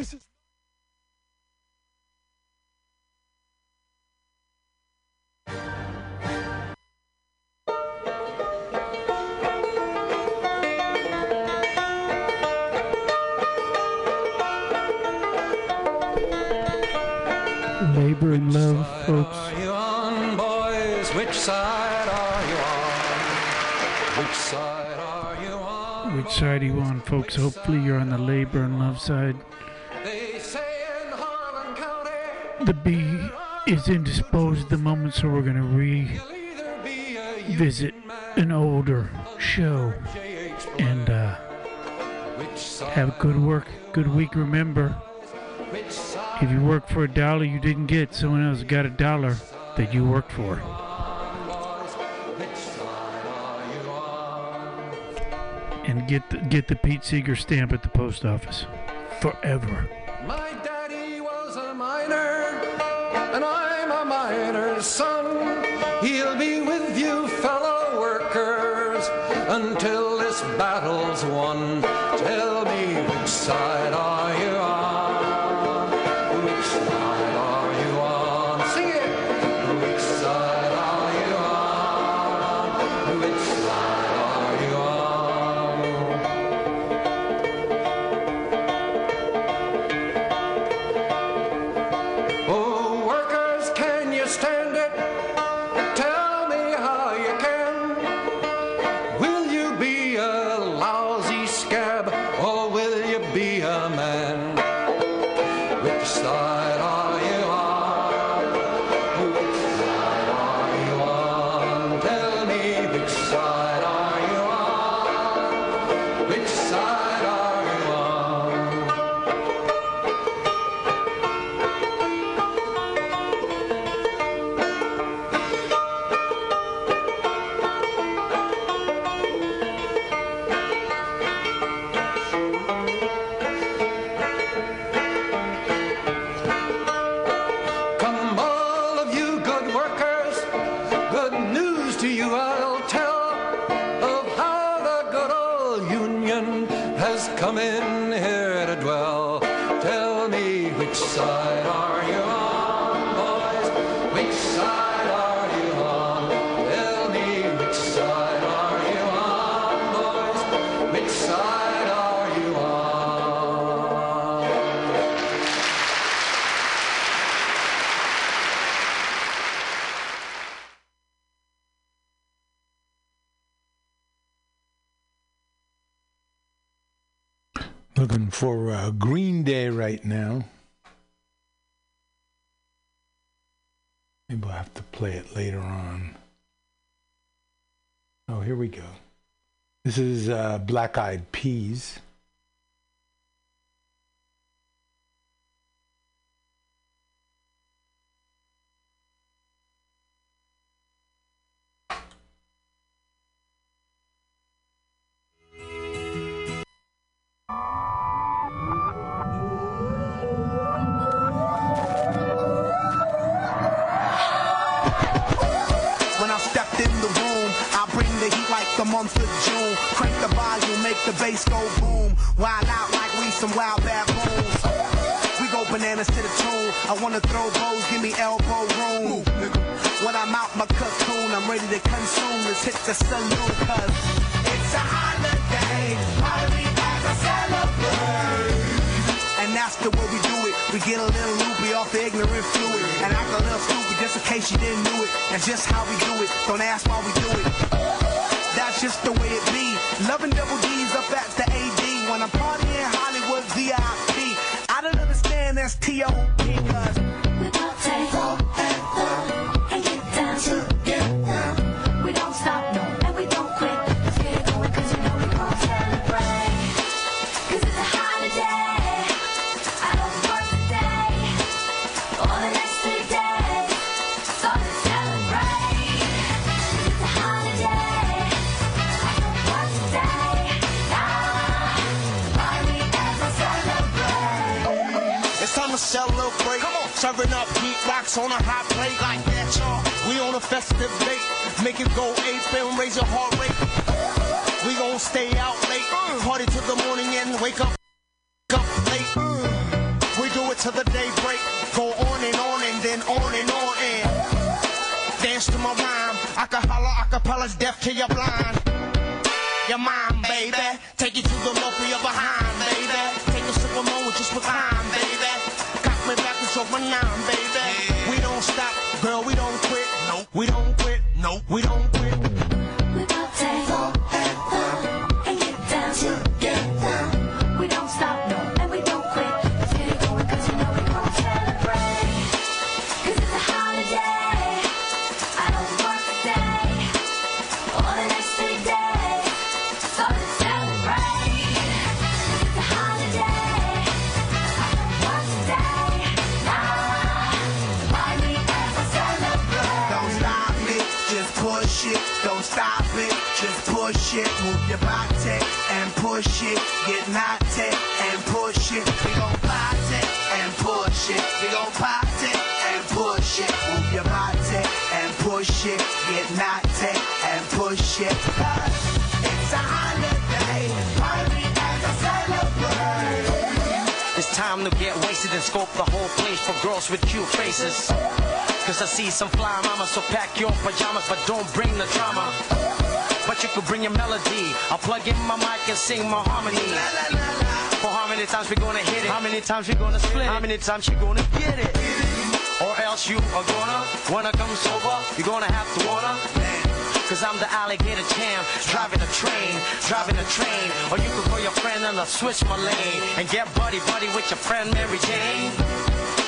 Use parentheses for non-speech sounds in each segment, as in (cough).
This is. Labor and love, folks. Are you on, boys? Which side are you on? Which side are you on? Which side are you on, folks? Hopefully you're on the labor and love side. The bee is indisposed at the moment, so we're be a revisit an older show and uh, have good work, good week. Remember, if you work for a dollar you didn't get, someone else got a dollar that you worked for. And get the, get the Pete Seeger stamp at the post office forever. Miner's son. He'll be with you, fellow workers, until this battle's won. Uh, Black Eyed Peas. When I stepped in the room, the heat like the month of June. Crank the volume, make the bass go boom. Wild out like we some wild baboons. We go bananas to the tune. I wanna throw bows, give me elbow room. When I'm out my cocoon, I'm ready to consume. Let's hit the saloon, cause it's a holiday. Party as I celebrate. And that's the way we do it. We get a little loopy off the ignorant fluid. And act a little stupid just in case you didn't know it. That's just how we do it. Don't ask why we do it. Just the way it be. Loving double D's up at the AD. When I'm partying Hollywood VIP. I don't understand that's T.O.P. Serving up rocks on a hot plate like that, y'all. We on a festive date. Make it go ape and raise your heart rate. We gon' stay out late. Party till the morning and wake up, up late. We do it till the day break. Go on and on and then on and on and dance to my rhyme. Acapella, acapella's deaf to your blind. Your mind, baby. Take it to the local, you're behind, just push it. Move your body and push it. Get and and scope the whole place for girls with cute faces. Cause I see some fly mamas, so pack your pajamas, but don't bring the drama. But you could bring your melody. I'll plug in my mic and sing my harmony. For how many times we gonna hit it? How many times we gonna split it? How many times you gonna get it? Or else you are gonna wanna come sober. You're gonna have to wanna. Cause I'm the alligator champ, driving a train, driving a train. Or you could call your friend and I'll switch my lane and get buddy buddy with your friend Mary Jane.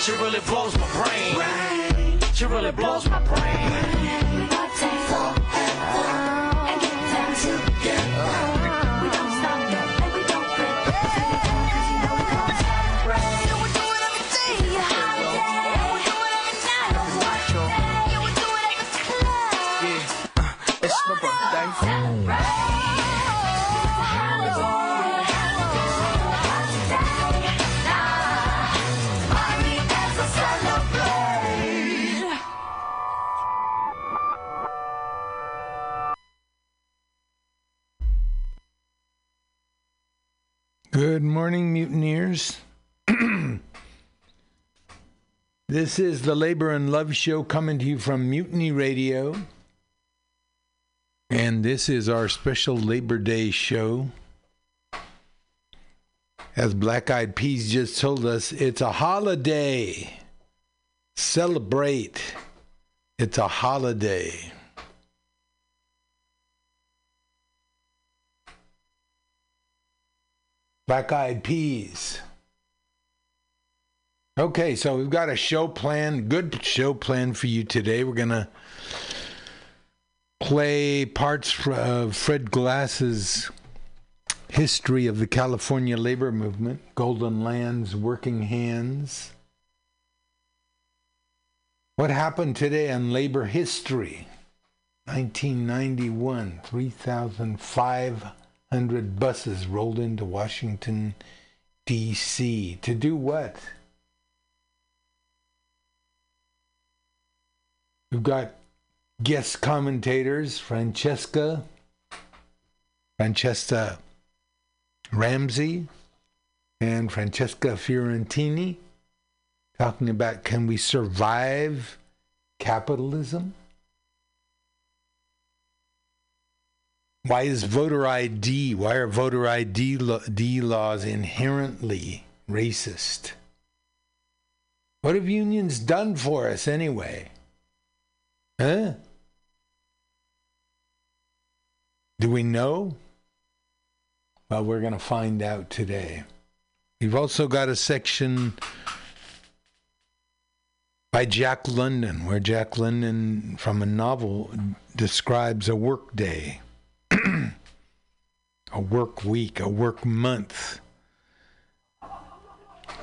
She really blows my brain. She really blows my brain. Good morning, mutineers. (clears throat) this is the Labor and Love Show coming to you from Mutiny Radio. And this is our special Labor Day show. As Black Eyed Peas just told us, it's a holiday. Celebrate. It's a holiday. Black Eyed Peas. Okay, so we've got a show plan, good show plan for you today. We're going to play parts of uh, Fred Glass's history of the California labor movement, Golden Lands, Working Hands. What happened today in labor history? 1991, 3,500 buses rolled into Washington, D.C. To do what? We've got guest commentators, Francesca, Franchesca Ramsey, and Francesca Fiorentini, talking about can we survive capitalism? Why is voter ID? Why are voter ID lo- D laws inherently racist? What have unions done for us anyway? Huh? Do we know? Well, we're going to find out today. We've also got a section by Jack London, where Jack London, from a novel, describes a work day, a work week, a work month.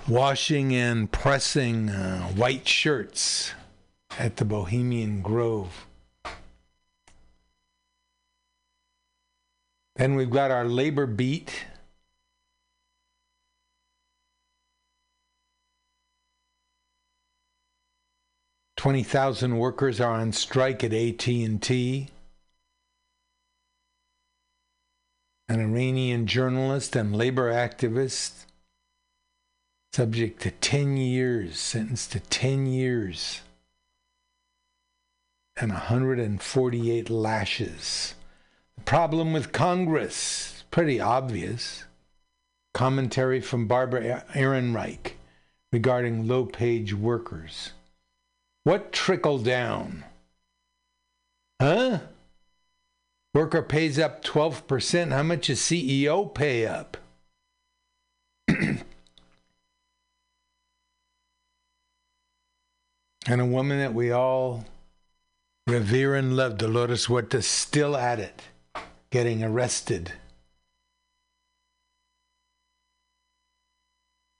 Washing and pressing uh, white shirts at the Bohemian Grove. Then we've got our labor beat. Twenty thousand workers are on strike at AT and T. An Iranian journalist and labor activist subject to 10 years, sentenced to 10 years and 148 lashes. The problem with Congress, pretty obvious. Commentary from Barbara Ehrenreich regarding low page workers. What trickle down? Huh? Worker pays up 12%. How much does CEO pay up? (clears throat) and a woman that we all revere and love, Dolores Huerta, still at it, getting arrested.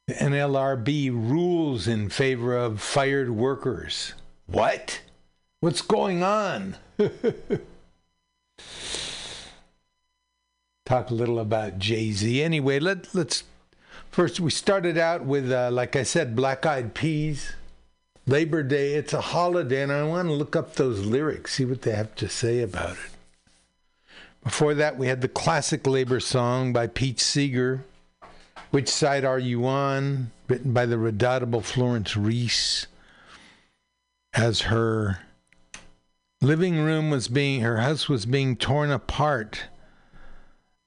The NLRB rules in favor of fired workers. What? What's going on? (laughs) Talk a little about Jay Z. Anyway, let, let's first, we started out with, uh, like I said, Black Eyed Peas. Labor Day, it's a holiday, and I want to look up those lyrics, see what they have to say about it. Before that, we had the classic labor song by Pete Seeger, Which Side Are You On? written by the redoubtable Florence Reese, as her living room was being, her house was being torn apart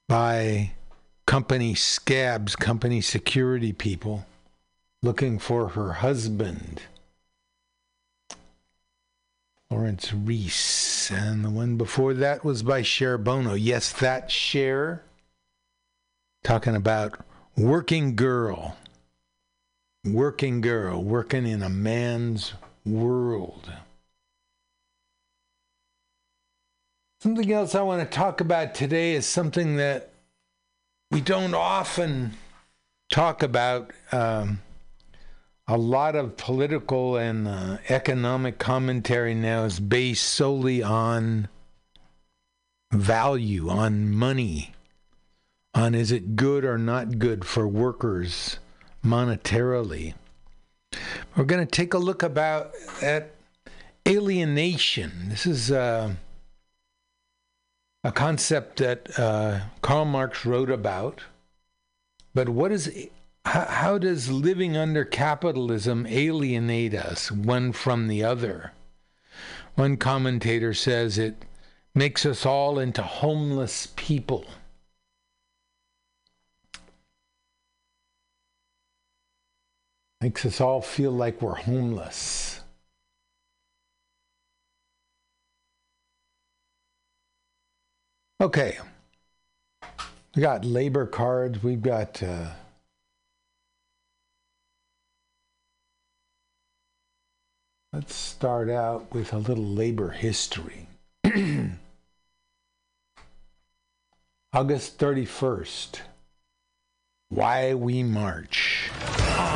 by company scabs, company security people looking for her husband. Florence Reese. And the one before that was by Cher Bono. Yes, that Cher. Talking about working girl. Working girl, working in a man's world. Something else I want to talk about today is something that we don't often talk about. Um, a lot of political and uh, economic commentary now is based solely on value, on money, on is it good or not good for workers monetarily. We're going to take a look about at alienation. This is uh, a concept that uh, Karl Marx wrote about. But what is how, how does living under capitalism alienate us one from the other? One commentator says it makes us all into homeless people. Makes us all feel like we're homeless. Okay. We got labor cards. We've got. Uh, Let's start out with a little labor history. (clears throat) August 31st. Why we march.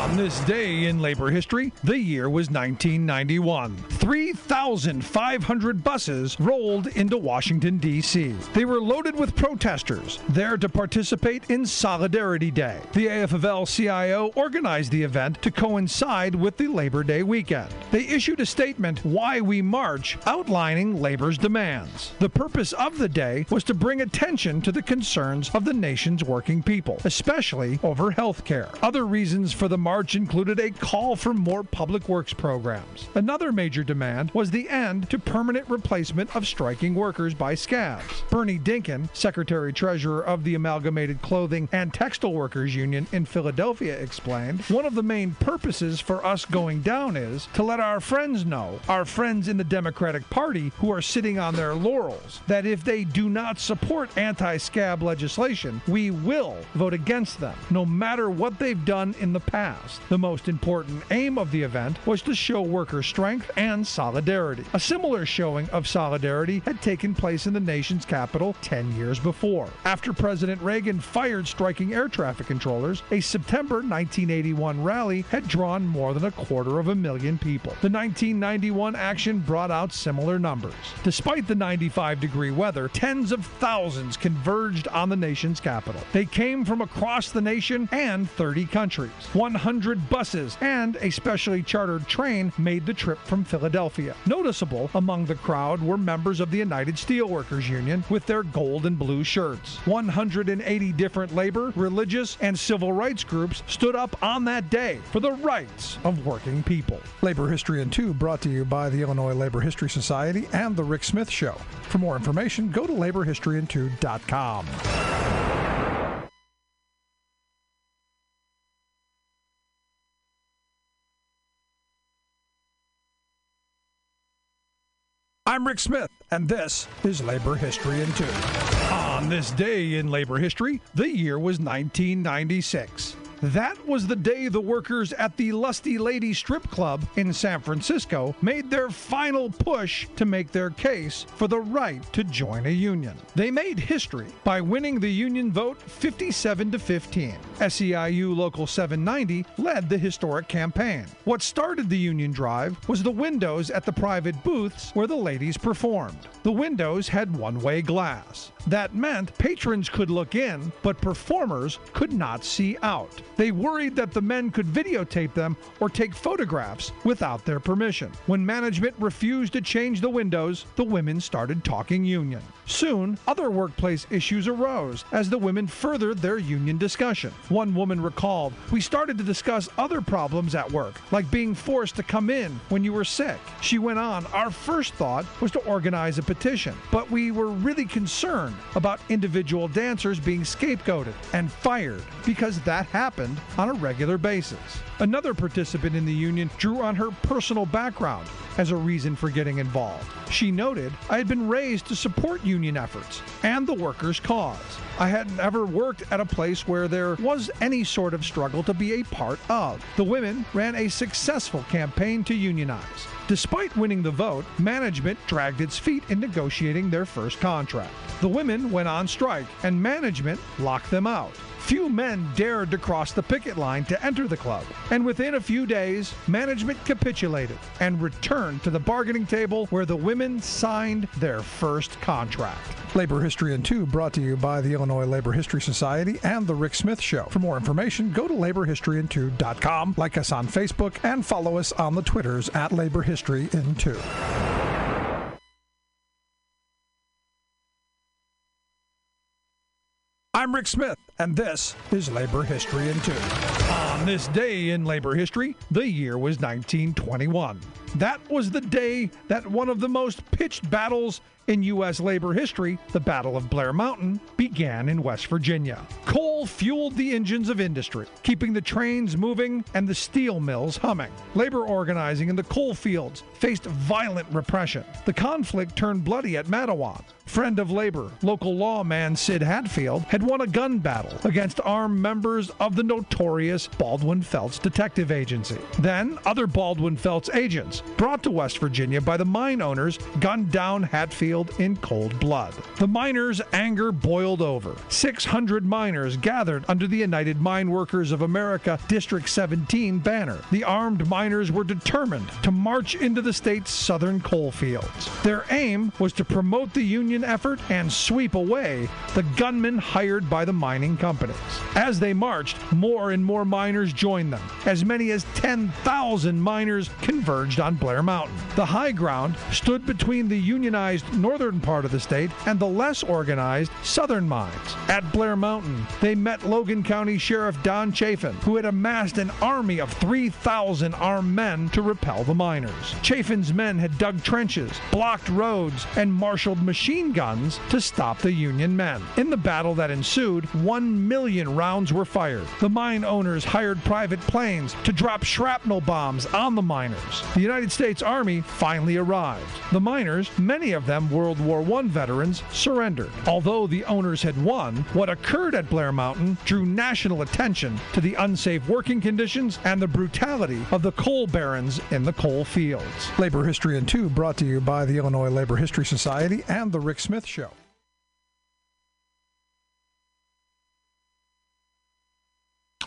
On this day in labor history, the year was 1991. 3,500 buses rolled into Washington, D.C. They were loaded with protesters, there to participate in Solidarity Day. The AFL CIO organized the event to coincide with the Labor Day weekend. They issued a statement, Why We March, outlining labor's demands. The purpose of the day was to bring attention to the concerns of the nation's working people, especially over health care. Other reasons for the march included a call for more public works programs. Another major demand was the end to permanent replacement of striking workers by scabs. Bernie Dinkin, Secretary Treasurer of the Amalgamated Clothing and Textile Workers Union in Philadelphia, explained One of the main purposes for us going down is to let our friends know, our friends in the Democratic Party who are sitting on their laurels, that if they do not support anti scab legislation, we will vote against them, no matter what they've done in the past. The most important aim of the event was to show worker strength and solidarity. A similar showing of solidarity had taken place in the nation's capital 10 years before. After President Reagan fired striking air traffic controllers, a September 1981 rally had drawn more than a quarter of a million people. The 1991 action brought out similar numbers. Despite the 95 degree weather, tens of thousands converged on the nation's capital. They came from across the nation and 30 countries. 100 100 buses and a specially chartered train made the trip from Philadelphia. Noticeable among the crowd were members of the United Steelworkers Union with their gold and blue shirts. 180 different labor, religious, and civil rights groups stood up on that day for the rights of working people. Labor History in 2 brought to you by the Illinois Labor History Society and The Rick Smith Show. For more information, go to laborhistoryin2.com. I'm Rick Smith, and this is Labor History in 2. On this day in labor history, the year was 1996. That was the day the workers at the Lusty Lady Strip Club in San Francisco made their final push to make their case for the right to join a union. They made history by winning the union vote 57 to 15. SEIU Local 790 led the historic campaign. What started the union drive was the windows at the private booths where the ladies performed. The windows had one way glass. That meant patrons could look in, but performers could not see out. They worried that the men could videotape them or take photographs without their permission. When management refused to change the windows, the women started talking union. Soon, other workplace issues arose as the women furthered their union discussion. One woman recalled, We started to discuss other problems at work, like being forced to come in when you were sick. She went on, Our first thought was to organize a petition, but we were really concerned about individual dancers being scapegoated and fired because that happened on a regular basis. Another participant in the union drew on her personal background as a reason for getting involved. She noted, I had been raised to support union efforts and the workers' cause. I hadn't ever worked at a place where there was any sort of struggle to be a part of. The women ran a successful campaign to unionize. Despite winning the vote, management dragged its feet in negotiating their first contract. The women went on strike, and management locked them out. Few men dared to cross the picket line to enter the club, and within a few days, management capitulated and returned to the bargaining table where the women signed their first contract. Labor History in 2 brought to you by the Illinois Labor History Society and The Rick Smith Show. For more information, go to laborhistoryin2.com, like us on Facebook, and follow us on the Twitters at Labor History in 2. I'm Rick Smith, and this is Labor History in 2. On this day in labor history, the year was 1921. That was the day that one of the most pitched battles in U.S. labor history, the Battle of Blair Mountain, began in West Virginia. Coal fueled the engines of industry, keeping the trains moving and the steel mills humming. Labor organizing in the coal fields faced violent repression. The conflict turned bloody at Matewan. Friend of labor, local lawman Sid Hatfield, had won a gun battle against armed members of the notorious Baldwin Felts Detective Agency. Then, other Baldwin Felts agents, brought to West Virginia by the mine owners, gunned down Hatfield in cold blood. The miners' anger boiled over. 600 miners gathered under the United Mine Workers of America District 17 banner. The armed miners were determined to march into the state's southern coal fields. Their aim was to promote the Union effort and sweep away the gunmen hired by the mining companies. As they marched, more and more miners joined them. As many as 10,000 miners converged on Blair Mountain. The high ground stood between the unionized northern part of the state and the less organized southern mines. At Blair Mountain, they met Logan County Sheriff Don Chafin, who had amassed an army of 3,000 armed men to repel the miners. Chafin's men had dug trenches, blocked roads, and marshaled machine guns to stop the Union men. In the battle that ensued, one million rounds were fired. The mine owners hired private planes to drop shrapnel bombs on the miners. The United States Army finally arrived. The miners, many of them World War I veterans, surrendered. Although the owners had won, what occurred at Blair Mountain drew national attention to the unsafe working conditions and the brutality of the coal barons in the coal fields. Labor History in 2 brought to you by the Illinois Labor History Society and The Rick Smith Show.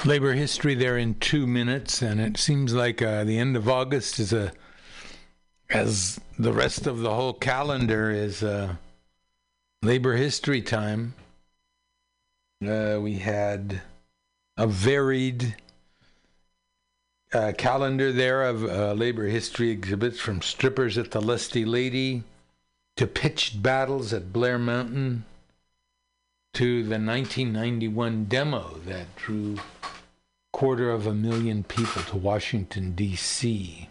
Labor history there in two minutes, and it seems like uh, the end of August is a, as the rest of the whole calendar is uh, labor history time. Uh, we had a varied uh, calendar there of uh, labor history exhibits from strippers at the Lusty Lady to pitched battles at Blair Mountain to the 1991 demo that drew quarter of a million people to Washington D.C.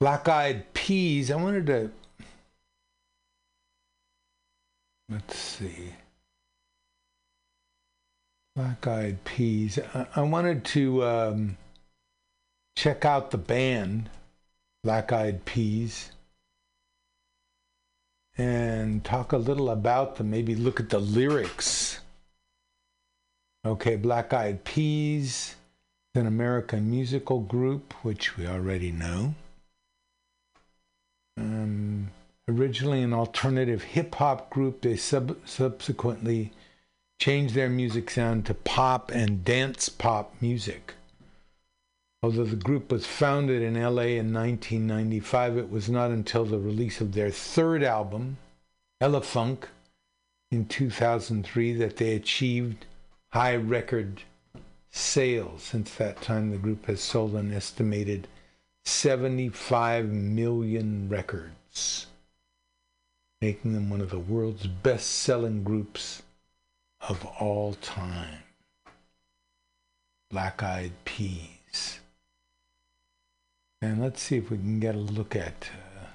Black Eyed Peas. I wanted to. Let's see. Black Eyed Peas. I, I wanted to um, check out the band, Black Eyed Peas, and talk a little about them. Maybe look at the lyrics. Okay, Black Eyed Peas, an American musical group, which we already know. Um, originally an alternative hip hop group, they sub- subsequently changed their music sound to pop and dance pop music. Although the group was founded in LA in 1995, it was not until the release of their third album, Elephunk, in 2003 that they achieved high record sales. Since that time, the group has sold an estimated 75 million records, making them one of the world's best selling groups of all time. Black Eyed Peas. And let's see if we can get a look at. Uh,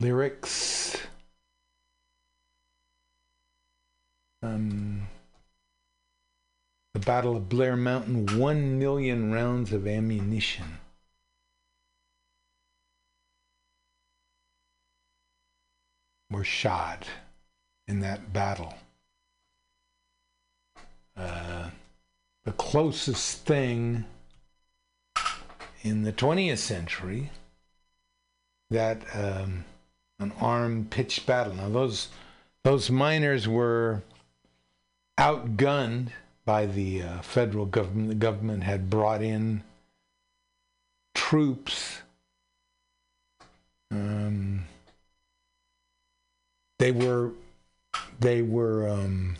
lyrics. Um, the Battle of Blair Mountain, one million rounds of ammunition. Were shot in that battle. Uh, the closest thing in the 20th century that um, an armed pitched battle. Now those those miners were outgunned by the uh, federal government. The government had brought in troops. Um, they were they were um,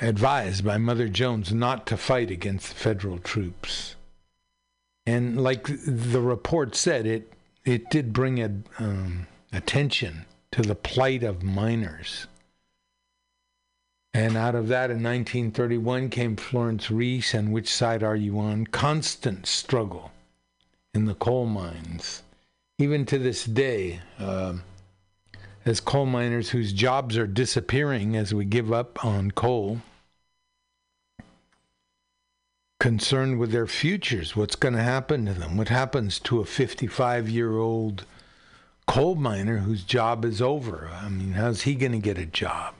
advised by Mother Jones not to fight against the federal troops. And like the report said, it it did bring a, um, attention to the plight of miners. And out of that, in 1931, came Florence Reese and Which Side Are You On? Constant struggle in the coal mines. Even to this day, uh, as coal miners whose jobs are disappearing as we give up on coal, concerned with their futures, what's going to happen to them, what happens to a 55 year old coal miner whose job is over. I mean, how's he going to get a job?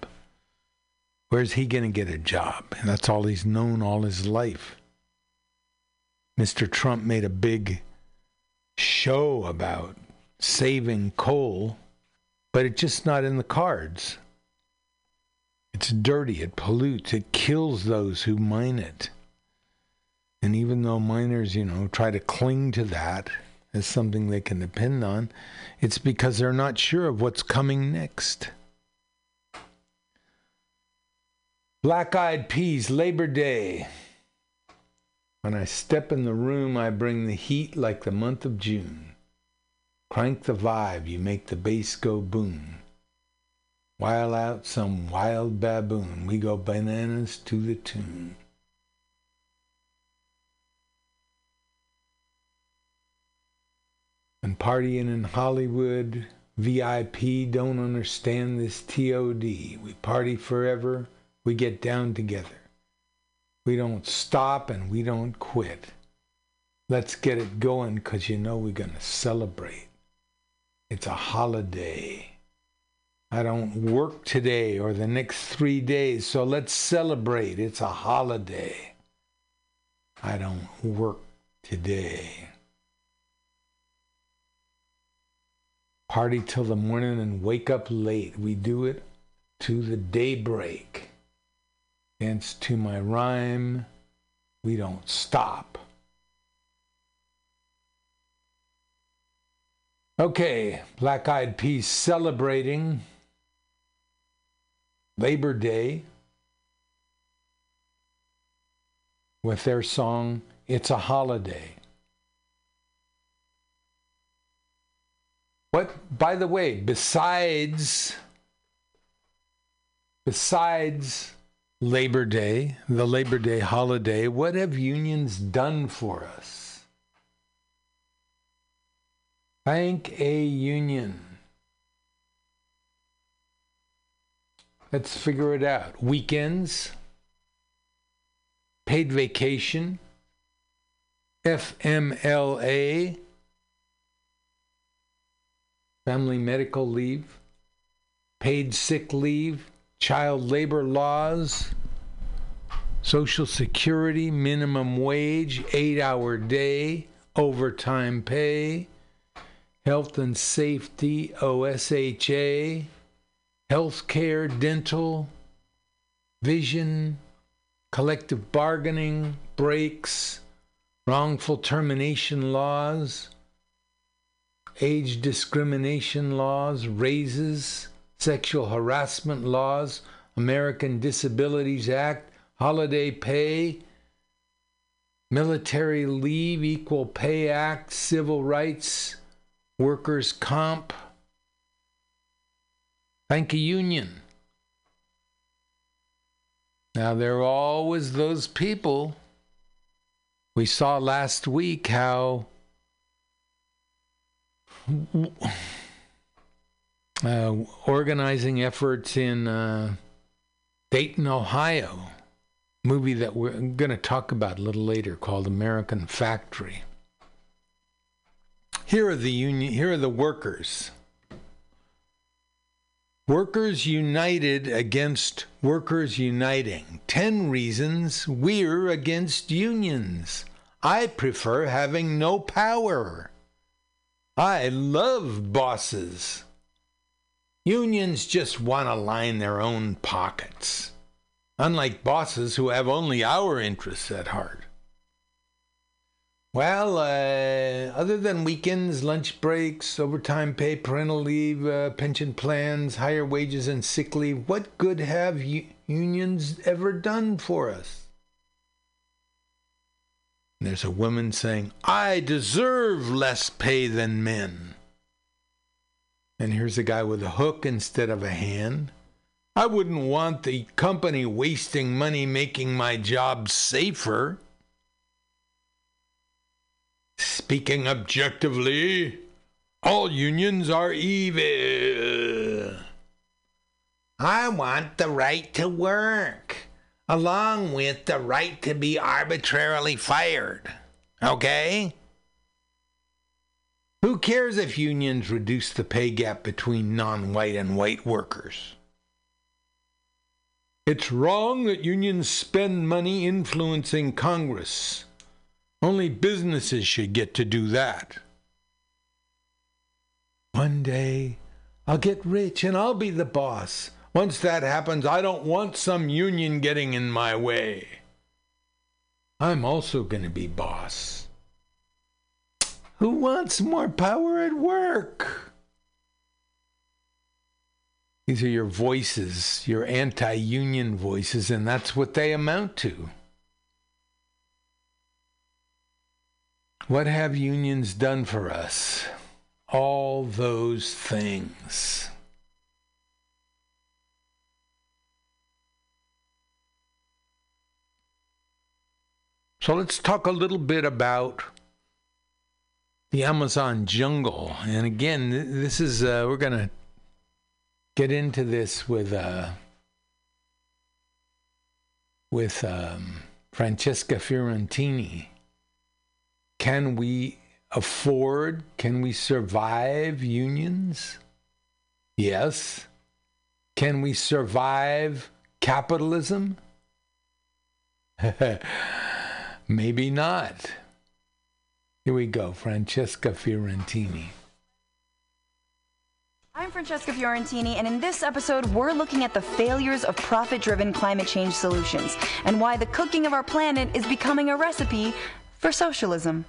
Where's he going to get a job? And that's all he's known all his life. Mr. Trump made a big show about saving coal, but it's just not in the cards. It's dirty, it pollutes, it kills those who mine it. And even though miners, you know, try to cling to that as something they can depend on, it's because they're not sure of what's coming next. Black Eyed Peas, Labor Day. When I step in the room, I bring the heat like the month of June. Crank the vibe, you make the bass go boom. While out some wild baboon, we go bananas to the tune. And partying in Hollywood, VIP don't understand this TOD. We party forever, we get down together. We don't stop and we don't quit. Let's get it going because you know we're going to celebrate. It's a holiday. I don't work today or the next three days, so let's celebrate. It's a holiday. I don't work today. Party till the morning and wake up late. We do it to the daybreak. Dance to my rhyme. We don't stop. Okay, Black Eyed Peas celebrating Labor Day with their song It's a Holiday. What by the way, besides besides Labor Day, the Labor Day holiday, what have unions done for us? Thank a union. Let's figure it out. Weekends, paid vacation, FMLA, family medical leave, paid sick leave, child labor laws, Social Security, minimum wage, eight hour day, overtime pay, health and safety, OSHA, healthcare, dental, vision, collective bargaining, breaks, wrongful termination laws, age discrimination laws, raises, sexual harassment laws, American Disabilities Act, holiday pay, military leave, Equal Pay Act, civil rights, workers' comp. Thank a union. Now, there are always those people. We saw last week how uh, organizing efforts in uh, Dayton, Ohio, movie that we're going to talk about a little later called American Factory. Here are the union. Here are the workers. Workers united against workers uniting. Ten reasons we're against unions. I prefer having no power. I love bosses. Unions just want to line their own pockets, unlike bosses who have only our interests at heart. Well, uh, other than weekends, lunch breaks, overtime pay, parental leave, uh, pension plans, higher wages, and sick leave, what good have u- unions ever done for us? And there's a woman saying, I deserve less pay than men. And here's a guy with a hook instead of a hand. I wouldn't want the company wasting money making my job safer. Speaking objectively, all unions are evil. I want the right to work, along with the right to be arbitrarily fired. Okay? Who cares if unions reduce the pay gap between non white and white workers? It's wrong that unions spend money influencing Congress. Only businesses should get to do that. One day, I'll get rich and I'll be the boss. Once that happens, I don't want some union getting in my way. I'm also going to be boss. Who wants more power at work? These are your voices, your anti union voices, and that's what they amount to. What have unions done for us? All those things. So let's talk a little bit about the Amazon jungle. And again, this is, uh, we're going to get into this with, uh, with um, Francesca Fiorentini. Can we afford, can we survive unions? Yes. Can we survive capitalism? (laughs) Maybe not. Here we go, Francesca Fiorentini. I'm Francesca Fiorentini, and in this episode, we're looking at the failures of profit driven climate change solutions and why the cooking of our planet is becoming a recipe for socialism.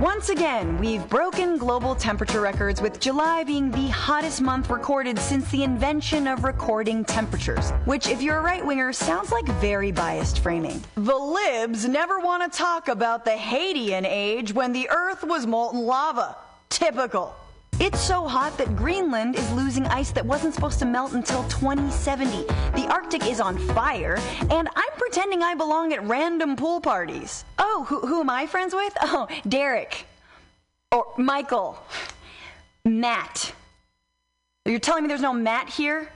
Once again, we've broken global temperature records with July being the hottest month recorded since the invention of recording temperatures. Which, if you're a right winger, sounds like very biased framing. The libs never want to talk about the Hadean age when the Earth was molten lava. Typical. It's so hot that Greenland is losing ice that wasn't supposed to melt until 2070. The Arctic is on fire, and I'm pretending I belong at random pool parties. Oh, who, who am I friends with? Oh, Derek. Or Michael. Matt. You're telling me there's no Matt here?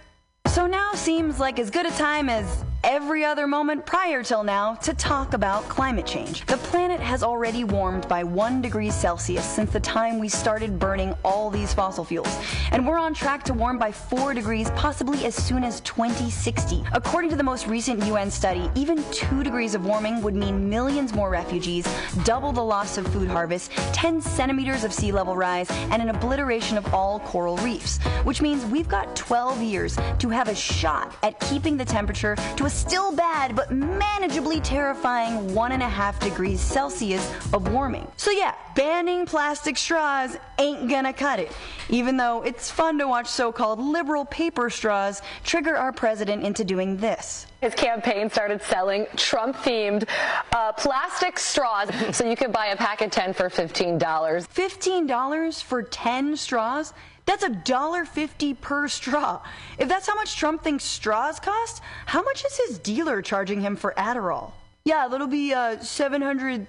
So now seems like as good a time as every other moment prior till now to talk about climate change. The planet has already warmed by 1 degree Celsius since the time we started burning all these fossil fuels, and we're on track to warm by 4 degrees possibly as soon as 2060. According to the most recent UN study, even 2 degrees of warming would mean millions more refugees, double the loss of food harvests, 10 centimeters of sea level rise, and an obliteration of all coral reefs, which means we've got 12 years to have a shot at keeping the temperature to a still bad but manageably terrifying one and a half degrees Celsius of warming. So yeah, banning plastic straws ain't gonna cut it, even though it's fun to watch so-called liberal paper straws trigger our president into doing this. His campaign started selling Trump themed uh, plastic straws. so you could buy a pack of 10 for $15. $15 for 10 straws? That's a dollar fifty per straw. If that's how much Trump thinks straws cost, how much is his dealer charging him for Adderall? Yeah, that'll be uh, seven hundred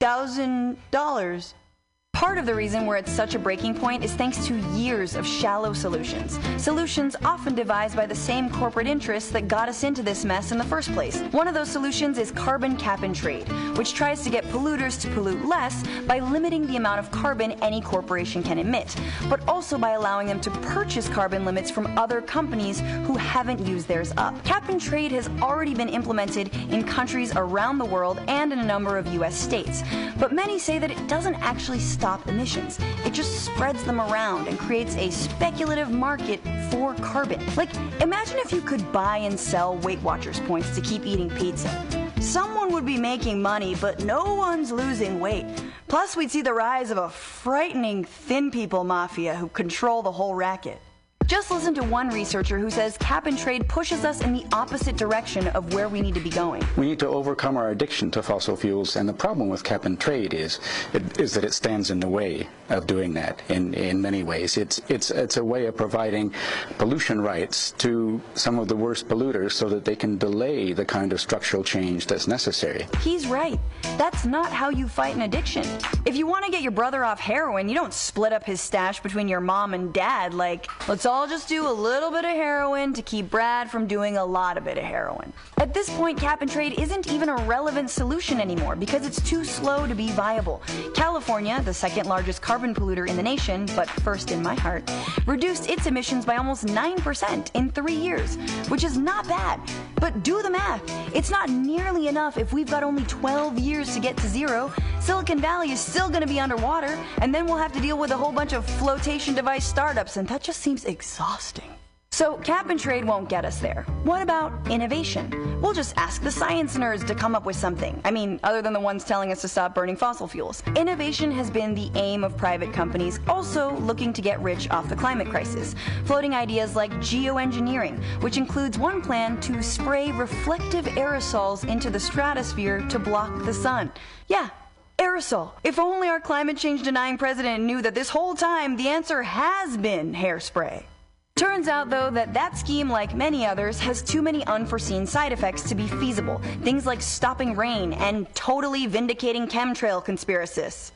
thousand dollars. Part of the reason we're at such a breaking point is thanks to years of shallow solutions. Solutions often devised by the same corporate interests that got us into this mess in the first place. One of those solutions is carbon cap and trade, which tries to get polluters to pollute less by limiting the amount of carbon any corporation can emit, but also by allowing them to purchase carbon limits from other companies who haven't used theirs up. Cap and trade has already been implemented in countries around the world and in a number of US states, but many say that it doesn't actually stop emissions. It just spreads them around and creates a speculative market for carbon. Like, imagine if you could buy and sell Weight Watchers points to keep eating pizza. Someone would be making money, but no one's losing weight. Plus, we'd see the rise of a frightening thin people mafia who control the whole racket. Just listen to one researcher who says cap and trade pushes us in the opposite direction of where we need to be going. We need to overcome our addiction to fossil fuels, and the problem with cap and trade is it, is that it stands in the way of doing that in, in many ways. It's, it's, it's a way of providing pollution rights to some of the worst polluters so that they can delay the kind of structural change that's necessary. He's right. That's not how you fight an addiction. If you want to get your brother off heroin, you don't split up his stash between your mom and dad like, let's all just do a little bit of heroin to keep Brad from doing a lot of bit of heroin. At this point, cap and trade isn't even a relevant solution anymore because it's too slow to be viable. California, the second largest carbon polluter in the nation, but first in my heart, reduced its emissions by almost 9% in three years, which is not bad. But do the math. It's not nearly enough if we've got only 12 years to get to zero. Silicon Valley is still going to be underwater, and then we'll have to deal with a whole bunch of flotation device startups, and that just seems exhausting. So, cap and trade won't get us there. What about innovation? We'll just ask the science nerds to come up with something. I mean, other than the ones telling us to stop burning fossil fuels. Innovation has been the aim of private companies also looking to get rich off the climate crisis, floating ideas like geoengineering, which includes one plan to spray reflective aerosols into the stratosphere to block the sun. Yeah, Aerosol. If only our climate change denying president knew that this whole time the answer has been hairspray. Turns out, though, that that scheme, like many others, has too many unforeseen side effects to be feasible. Things like stopping rain and totally vindicating chemtrail conspiracists.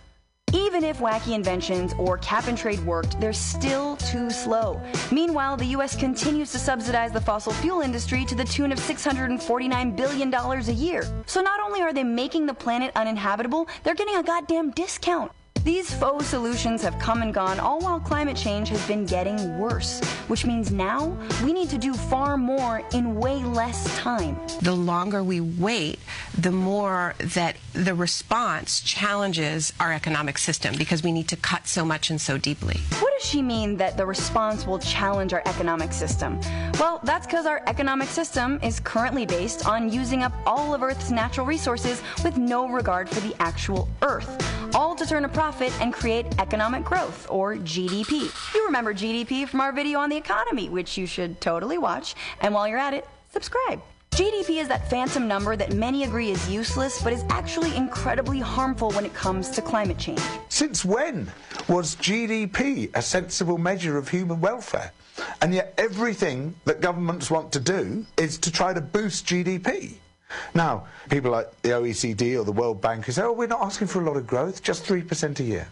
Even if wacky inventions or cap and trade worked, they're still too slow. Meanwhile, the US continues to subsidize the fossil fuel industry to the tune of $649 billion a year. So not only are they making the planet uninhabitable, they're getting a goddamn discount. These faux solutions have come and gone, all while climate change has been getting worse. which means now we need to do far more in way less time. The longer we wait, the more that the response challenges our economic system because we need to cut so much and so deeply. What does she mean that the response will challenge our economic system? Well, that's because our economic system is currently based on using up all of Earth's natural resources with no regard for the actual Earth, all to turn a profit and create economic growth, or GDP. You remember GDP from our video on the economy, which you should totally watch, and while you're at it, subscribe. GDP is that phantom number that many agree is useless, but is actually incredibly harmful when it comes to climate change. Since when was GDP a sensible measure of human welfare? And yet everything that governments want to do is to try to boost GDP. Now, people like the OECD or the World Bank who say, oh, we're not asking for a lot of growth, just 3% a year.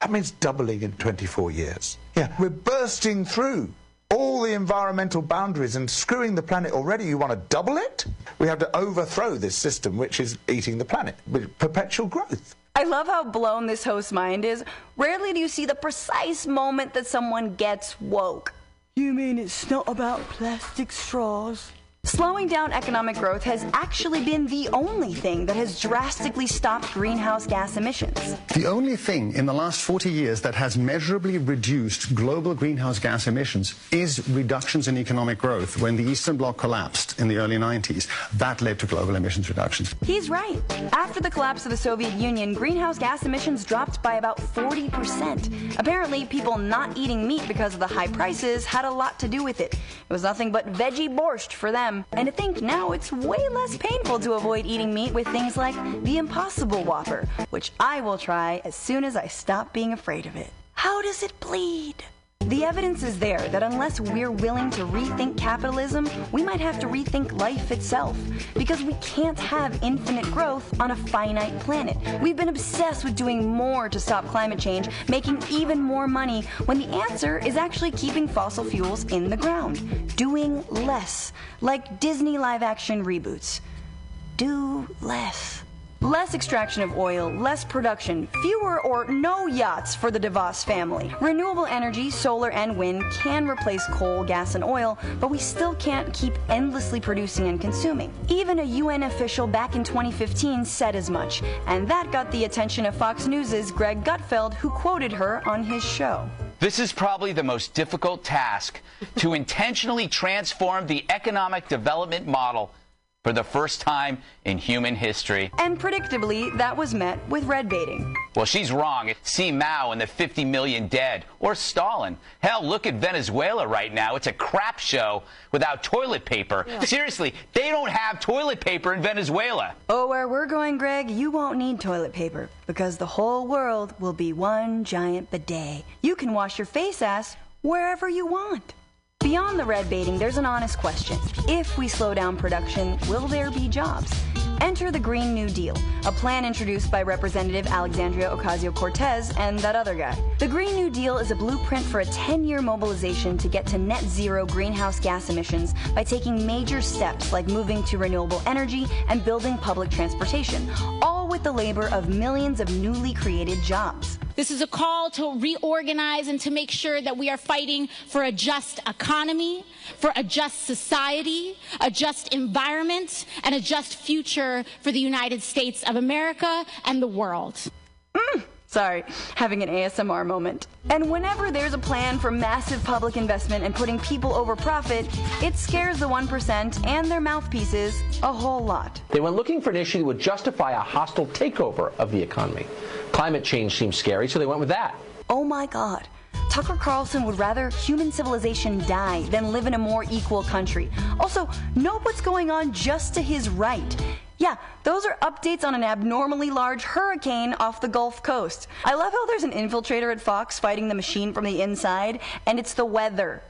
That means doubling in 24 years. Yeah, we're bursting through all the environmental boundaries and screwing the planet already. You want to double it? We have to overthrow this system which is eating the planet with perpetual growth. I love how blown this host's mind is. Rarely do you see the precise moment that someone gets woke. You mean it's not about plastic straws? Slowing down economic growth has actually been the only thing that has drastically stopped greenhouse gas emissions. The only thing in the last 40 years that has measurably reduced global greenhouse gas emissions is reductions in economic growth. When the Eastern Bloc collapsed in the early 90s, that led to global emissions reductions. He's right. After the collapse of the Soviet Union, greenhouse gas emissions dropped by about 40%. Apparently, people not eating meat because of the high prices had a lot to do with it. It was nothing but veggie borscht for them. And to think now it's way less painful to avoid eating meat with things like the Impossible Whopper, which I will try as soon as I stop being afraid of it. How does it bleed? The evidence is there that unless we're willing to rethink capitalism, we might have to rethink life itself. Because we can't have infinite growth on a finite planet. We've been obsessed with doing more to stop climate change, making even more money, when the answer is actually keeping fossil fuels in the ground. Doing less. Like Disney live action reboots. Do less. Less extraction of oil, less production, fewer or no yachts for the DeVos family. Renewable energy, solar and wind, can replace coal, gas, and oil, but we still can't keep endlessly producing and consuming. Even a UN official back in 2015 said as much, and that got the attention of Fox News' Greg Gutfeld, who quoted her on his show. This is probably the most difficult task to intentionally transform the economic development model for the first time in human history. And predictably, that was met with red baiting. Well, she's wrong. See Mao and the 50 million dead, or Stalin. Hell, look at Venezuela right now. It's a crap show without toilet paper. Seriously, they don't have toilet paper in Venezuela. Oh, where we're going, Greg, you won't need toilet paper because the whole world will be one giant bidet. You can wash your face ass wherever you want. Beyond the red baiting, there's an honest question. If we slow down production, will there be jobs? Enter the Green New Deal, a plan introduced by Representative Alexandria Ocasio Cortez and that other guy. The Green New Deal is a blueprint for a 10 year mobilization to get to net zero greenhouse gas emissions by taking major steps like moving to renewable energy and building public transportation, all with the labor of millions of newly created jobs. This is a call to reorganize and to make sure that we are fighting for a just economy, for a just society, a just environment, and a just future for the United States of America and the world. Mm. Sorry, having an ASMR moment. And whenever there's a plan for massive public investment and putting people over profit, it scares the 1% and their mouthpieces a whole lot. They went looking for an issue that would justify a hostile takeover of the economy. Climate change seems scary, so they went with that. Oh my god. Tucker Carlson would rather human civilization die than live in a more equal country. Also, know what's going on just to his right. Yeah, those are updates on an abnormally large hurricane off the Gulf Coast. I love how there's an infiltrator at Fox fighting the machine from the inside, and it's the weather.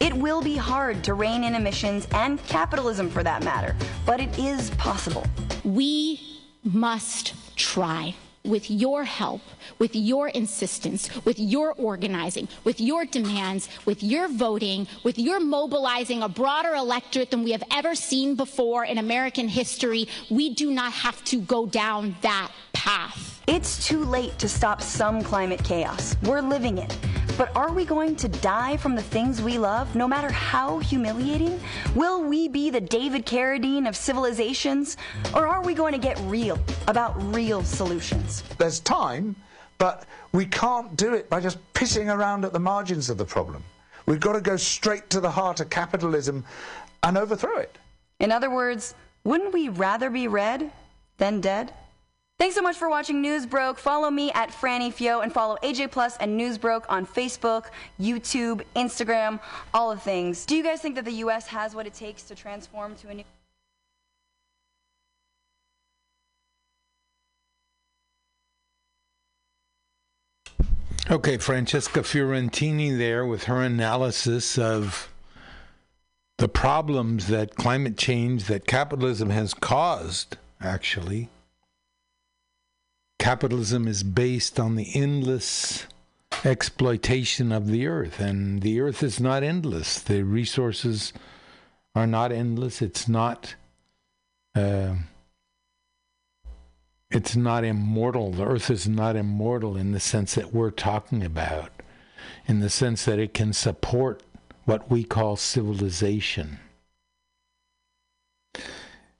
It will be hard to rein in emissions and capitalism for that matter, but it is possible. We must try. With your help, with your insistence, with your organizing, with your demands, with your voting, with your mobilizing a broader electorate than we have ever seen before in American history, we do not have to go down that path. It's too late to stop some climate chaos. We're living it. But are we going to die from the things we love, no matter how humiliating? Will we be the David Carradine of civilizations? Or are we going to get real about real solutions? There's time, but we can't do it by just pissing around at the margins of the problem. We've got to go straight to the heart of capitalism and overthrow it. In other words, wouldn't we rather be red than dead? Thanks so much for watching Newsbroke. Follow me at Franny Fio and follow AJ Plus and Newsbroke on Facebook, YouTube, Instagram, all the things. Do you guys think that the US has what it takes to transform to a new Okay, Francesca Fiorentini there with her analysis of the problems that climate change, that capitalism has caused, actually. Capitalism is based on the endless exploitation of the earth, and the earth is not endless. The resources are not endless. It's not. Uh, it's not immortal. The earth is not immortal in the sense that we're talking about, in the sense that it can support what we call civilization.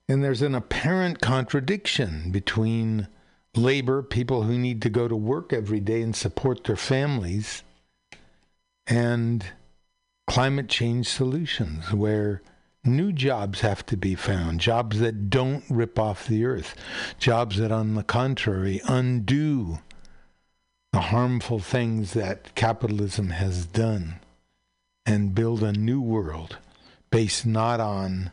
And there's an apparent contradiction between labor, people who need to go to work every day and support their families, and climate change solutions, where new jobs have to be found, jobs that don't rip off the earth, jobs that, on the contrary, undo the harmful things that capitalism has done and build a new world based not on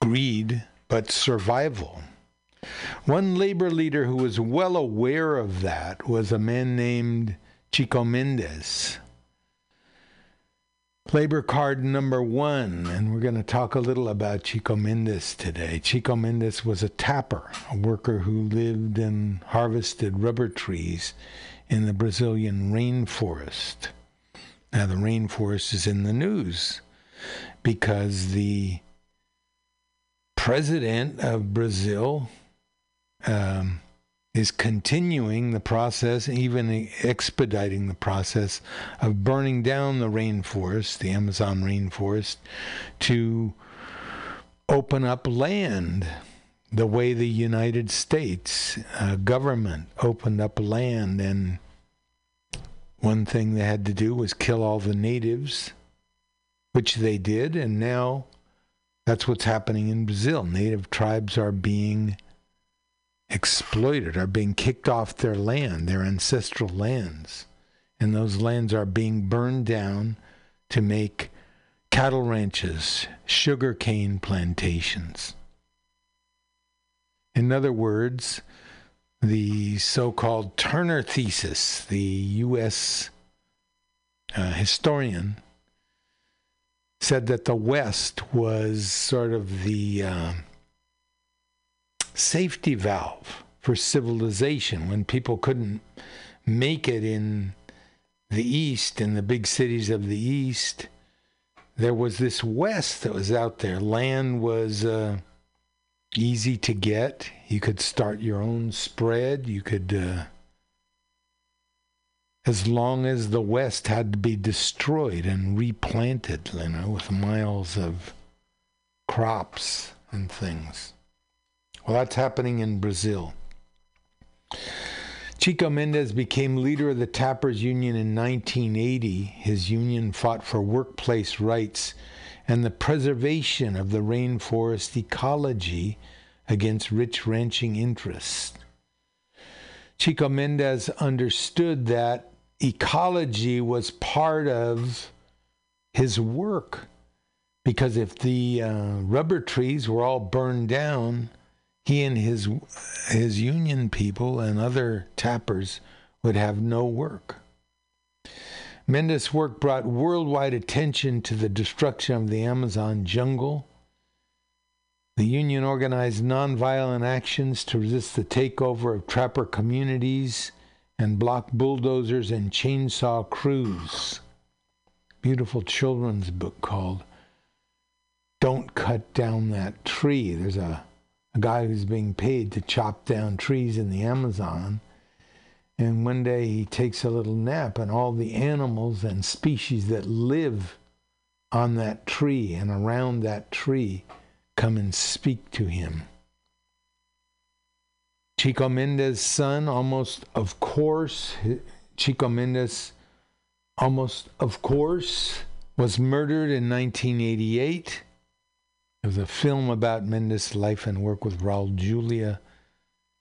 greed but survival. One labor leader who was well aware of that was a man named Chico Mendes. Labor card number one, and we're going to talk a little about Chico Mendes today. Chico Mendes was a tapper, a worker who lived and harvested rubber trees in the Brazilian rainforest. Now, the rainforest is in the news because the president of Brazil um, is continuing the process, even expediting the process of burning down the rainforest, the Amazon rainforest, to open up land the way the United States uh, government opened up land. And one thing they had to do was kill all the natives, which they did. And now that's what's happening in Brazil. Native tribes are being exploited, are being kicked off their land, their ancestral lands. And those lands are being burned down to make cattle ranches, sugarcane plantations. In other words, the so called Turner thesis, the U.S. Uh, historian, said that the West was sort of the. Uh, safety valve for civilization when people couldn't make it in the East, in the big cities of the East. There was this West that was out there. Land was uh, easy to get. You could start your own spread. You could, uh, as long as the West had to be destroyed and replanted, you know, with miles of crops and things. Well, that's happening in Brazil. Chico Mendes became leader of the Tappers Union in 1980. His union fought for workplace rights and the preservation of the rainforest ecology against rich ranching interests. Chico Mendes understood that ecology was part of his work because if the uh, rubber trees were all burned down, he and his his union people and other tappers would have no work. Mendes' work brought worldwide attention to the destruction of the Amazon jungle. The union organized nonviolent actions to resist the takeover of trapper communities and block bulldozers and chainsaw crews. Beautiful children's book called Don't Cut Down That Tree. There's a a guy who's being paid to chop down trees in the Amazon. And one day he takes a little nap, and all the animals and species that live on that tree and around that tree come and speak to him. Chico Mendes' son, almost of course, Chico Mendes, almost of course, was murdered in 1988. There was a film about Mendes' life and work with Raul Julia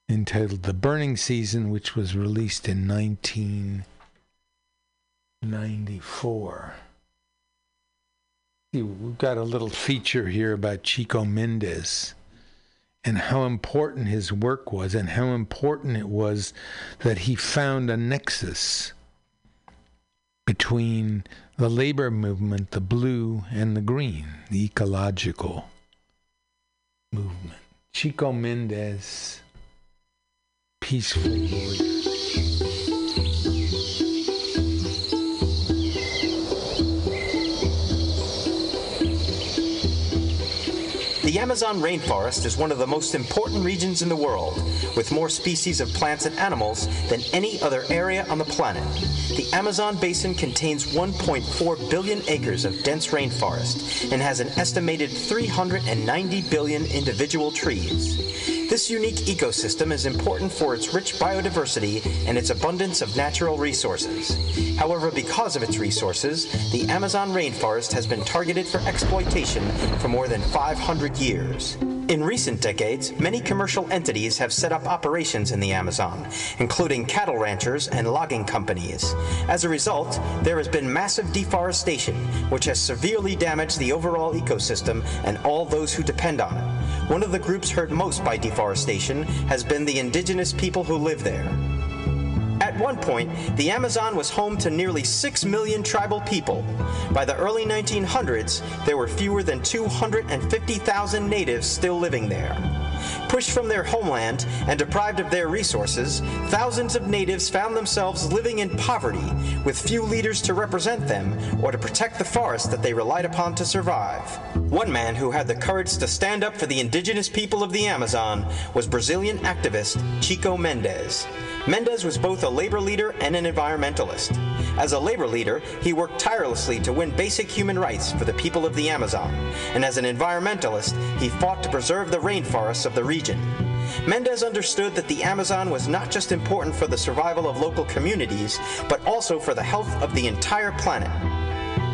entitled The Burning Season, which was released in 1994. We've got a little feature here about Chico Mendes and how important his work was, and how important it was that he found a nexus between the labor movement, the blue and the green, the ecological movement. Chico Mendes, peaceful warrior. Amazon rainforest is one of the most important regions in the world, with more species of plants and animals than any other area on the planet. The Amazon basin contains 1.4 billion acres of dense rainforest and has an estimated 390 billion individual trees. This unique ecosystem is important for its rich biodiversity and its abundance of natural resources. However, because of its resources, the Amazon rainforest has been targeted for exploitation for more than 500 years. In recent decades, many commercial entities have set up operations in the Amazon, including cattle ranchers and logging companies. As a result, there has been massive deforestation, which has severely damaged the overall ecosystem and all those who depend on it. One of the groups hurt most by deforestation has been the indigenous people who live there. At one point, the Amazon was home to nearly 6 million tribal people. By the early 1900s, there were fewer than 250,000 natives still living there. Pushed from their homeland and deprived of their resources, thousands of natives found themselves living in poverty with few leaders to represent them or to protect the forest that they relied upon to survive. One man who had the courage to stand up for the indigenous people of the Amazon was Brazilian activist Chico Mendes. Mendez was both a labor leader and an environmentalist. As a labor leader, he worked tirelessly to win basic human rights for the people of the Amazon, and as an environmentalist, he fought to preserve the rainforests of the region. Mendes understood that the Amazon was not just important for the survival of local communities, but also for the health of the entire planet.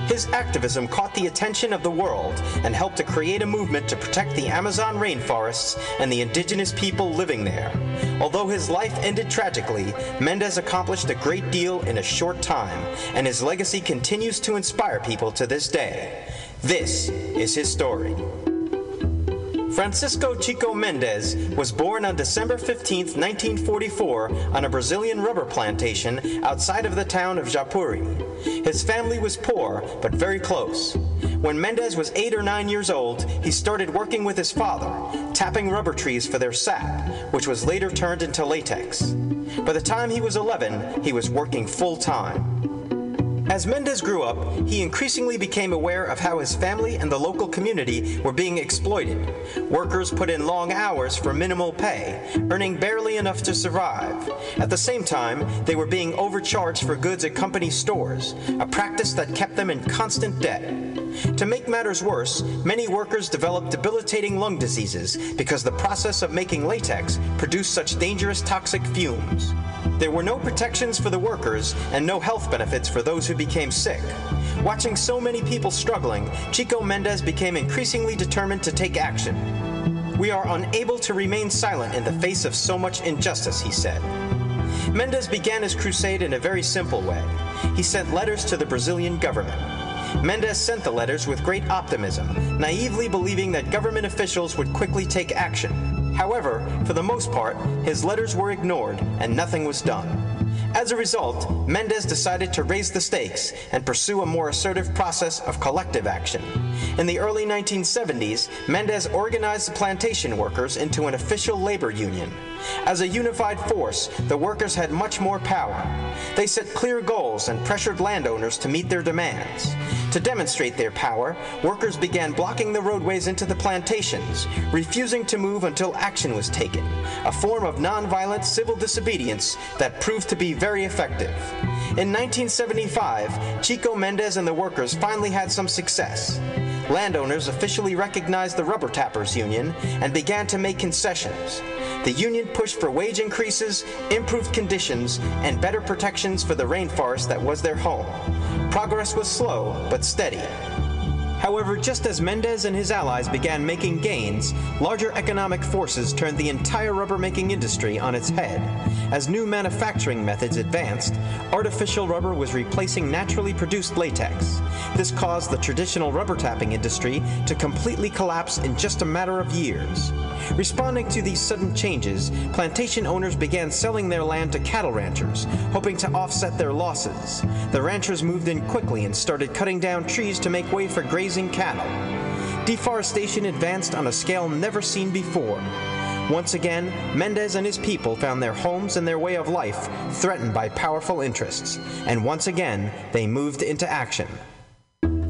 His activism caught the attention of the world and helped to create a movement to protect the Amazon rainforests and the indigenous people living there. Although his life ended tragically, Mendes accomplished a great deal in a short time, and his legacy continues to inspire people to this day. This is his story. Francisco Chico Mendes was born on December 15, 1944, on a Brazilian rubber plantation outside of the town of Xapuri. His family was poor, but very close. When Mendes was eight or nine years old, he started working with his father, tapping rubber trees for their sap, which was later turned into latex. By the time he was 11, he was working full time. As Mendes grew up, he increasingly became aware of how his family and the local community were being exploited. Workers put in long hours for minimal pay, earning barely enough to survive. At the same time, they were being overcharged for goods at company stores, a practice that kept them in constant debt. To make matters worse, many workers developed debilitating lung diseases because the process of making latex produced such dangerous toxic fumes. There were no protections for the workers and no health benefits for those who became sick. Watching so many people struggling, Chico Mendes became increasingly determined to take action. We are unable to remain silent in the face of so much injustice, he said. Mendes began his crusade in a very simple way. He sent letters to the Brazilian government. Mendes sent the letters with great optimism, naively believing that government officials would quickly take action. However, for the most part, his letters were ignored and nothing was done. As a result, Mendes decided to raise the stakes and pursue a more assertive process of collective action. In the early 1970s, Mendes organized the plantation workers into an official labor union. As a unified force, the workers had much more power. They set clear goals and pressured landowners to meet their demands. To demonstrate their power, workers began blocking the roadways into the plantations, refusing to move until action was taken, a form of nonviolent civil disobedience that proved to be very effective. In 1975, Chico Mendes and the workers finally had some success. Landowners officially recognized the Rubber Tappers Union and began to make concessions. The union pushed for wage increases, improved conditions, and better protections for the rainforest that was their home. Progress was slow, but steady. However, just as Mendes and his allies began making gains, larger economic forces turned the entire rubber making industry on its head. As new manufacturing methods advanced, artificial rubber was replacing naturally produced latex. This caused the traditional rubber tapping industry to completely collapse in just a matter of years. Responding to these sudden changes, plantation owners began selling their land to cattle ranchers, hoping to offset their losses. The ranchers moved in quickly and started cutting down trees to make way for grazing cattle. Deforestation advanced on a scale never seen before. Once again, Mendes and his people found their homes and their way of life threatened by powerful interests, and once again, they moved into action.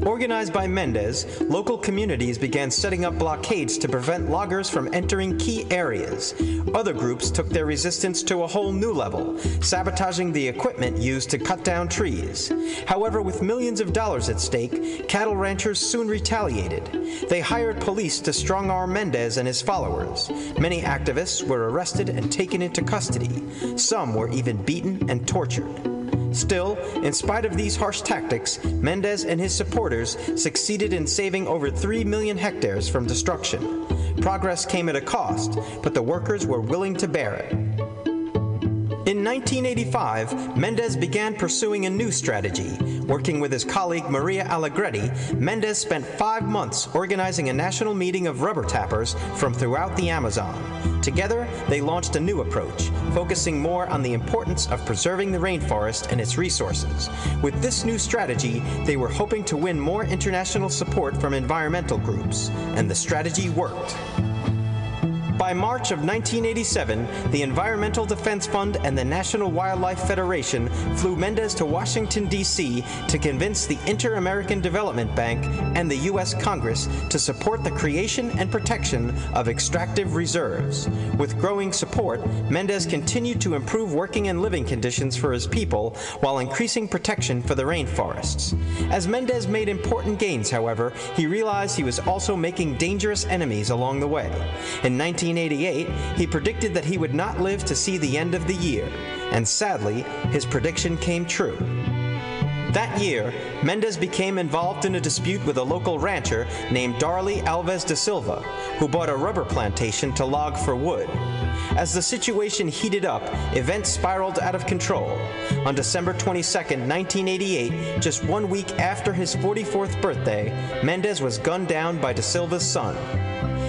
Organized by Mendes, local communities began setting up blockades to prevent loggers from entering key areas. Other groups took their resistance to a whole new level, sabotaging the equipment used to cut down trees. However, with millions of dollars at stake, cattle ranchers soon retaliated. They hired police to strong arm Mendes and his followers. Many activists were arrested and taken into custody. Some were even beaten and tortured. Still, in spite of these harsh tactics, Mendes and his supporters succeeded in saving over 3 million hectares from destruction. Progress came at a cost, but the workers were willing to bear it. In 1985, Mendes began pursuing a new strategy. Working with his colleague Maria Allegretti, Mendes spent five months organizing a national meeting of rubber tappers from throughout the Amazon. Together, they launched a new approach, focusing more on the importance of preserving the rainforest and its resources. With this new strategy, they were hoping to win more international support from environmental groups, and the strategy worked. By March of 1987, the Environmental Defense Fund and the National Wildlife Federation flew Mendes to Washington, D.C. to convince the Inter American Development Bank and the U.S. Congress to support the creation and protection of extractive reserves. With growing support, Mendes continued to improve working and living conditions for his people while increasing protection for the rainforests. As Mendes made important gains, however, he realized he was also making dangerous enemies along the way. In 19 1988, he predicted that he would not live to see the end of the year, and sadly, his prediction came true. That year, Mendes became involved in a dispute with a local rancher named Darly Alves de Silva, who bought a rubber plantation to log for wood. As the situation heated up, events spiraled out of control. On December 22, 1988, just one week after his 44th birthday, Mendes was gunned down by de Silva's son.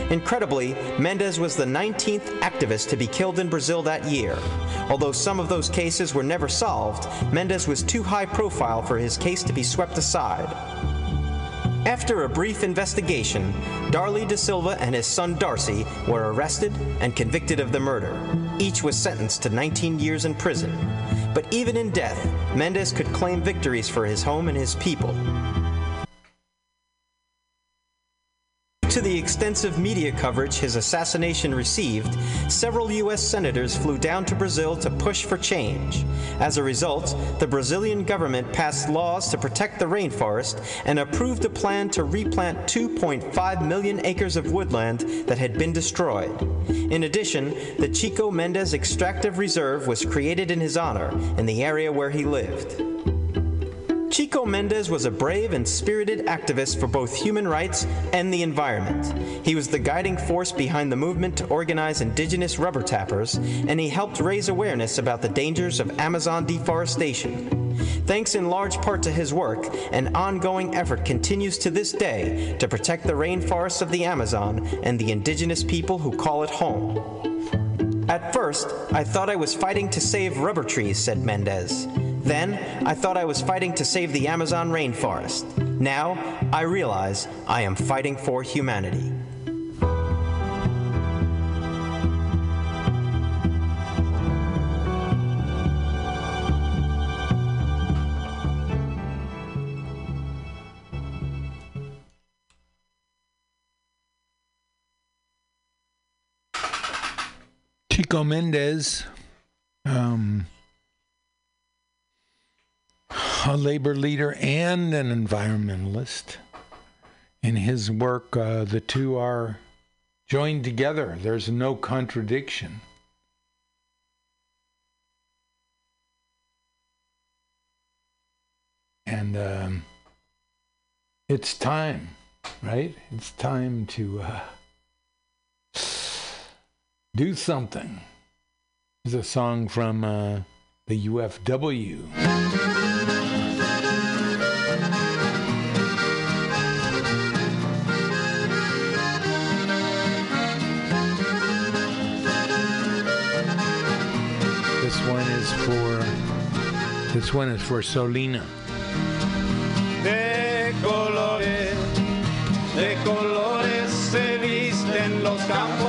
Incredibly, Mendes was the 19th activist to be killed in Brazil that year. Although some of those cases were never solved, Mendes was too high profile for his case to be swept aside. After a brief investigation, Darly de Silva and his son Darci were arrested and convicted of the murder. Each was sentenced to 19 years in prison. But even in death, Mendes could claim victories for his home and his people. To the extensive media coverage his assassination received, several U.S. senators flew down to Brazil to push for change. As a result, the Brazilian government passed laws to protect the rainforest and approved a plan to replant 2.5 million acres of woodland that had been destroyed. In addition, the Chico Mendes Extractive Reserve was created in his honor in the area where he lived. Chico Mendes was a brave and spirited activist for both human rights and the environment. He was the guiding force behind the movement to organize indigenous rubber tappers, and he helped raise awareness about the dangers of Amazon deforestation. Thanks in large part to his work, an ongoing effort continues to this day to protect the rainforests of the Amazon and the indigenous people who call it home. At first, I thought I was fighting to save rubber trees, said Mendes. Then, I thought I was fighting to save the Amazon rainforest. Now, I realize I am fighting for humanity. Chico Mendes, um a labor leader and an environmentalist. In his work, uh, the two are joined together, there's no contradiction. And um, it's time, right? It's time to uh, do something. Is a song from uh, the UFW. This one is for Solina. De colores, de colores se visten los campos.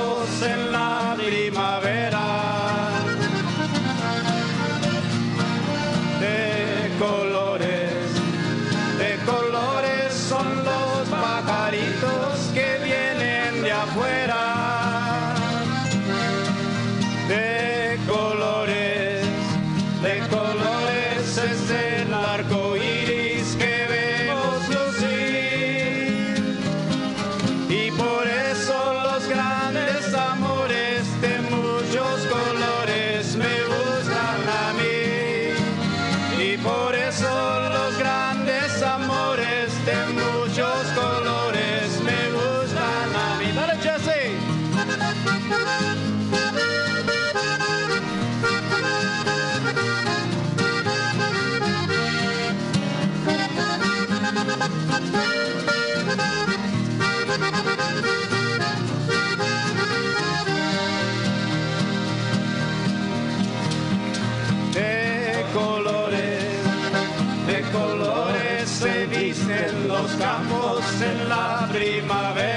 De colores, de colores se visten los campos en la primavera.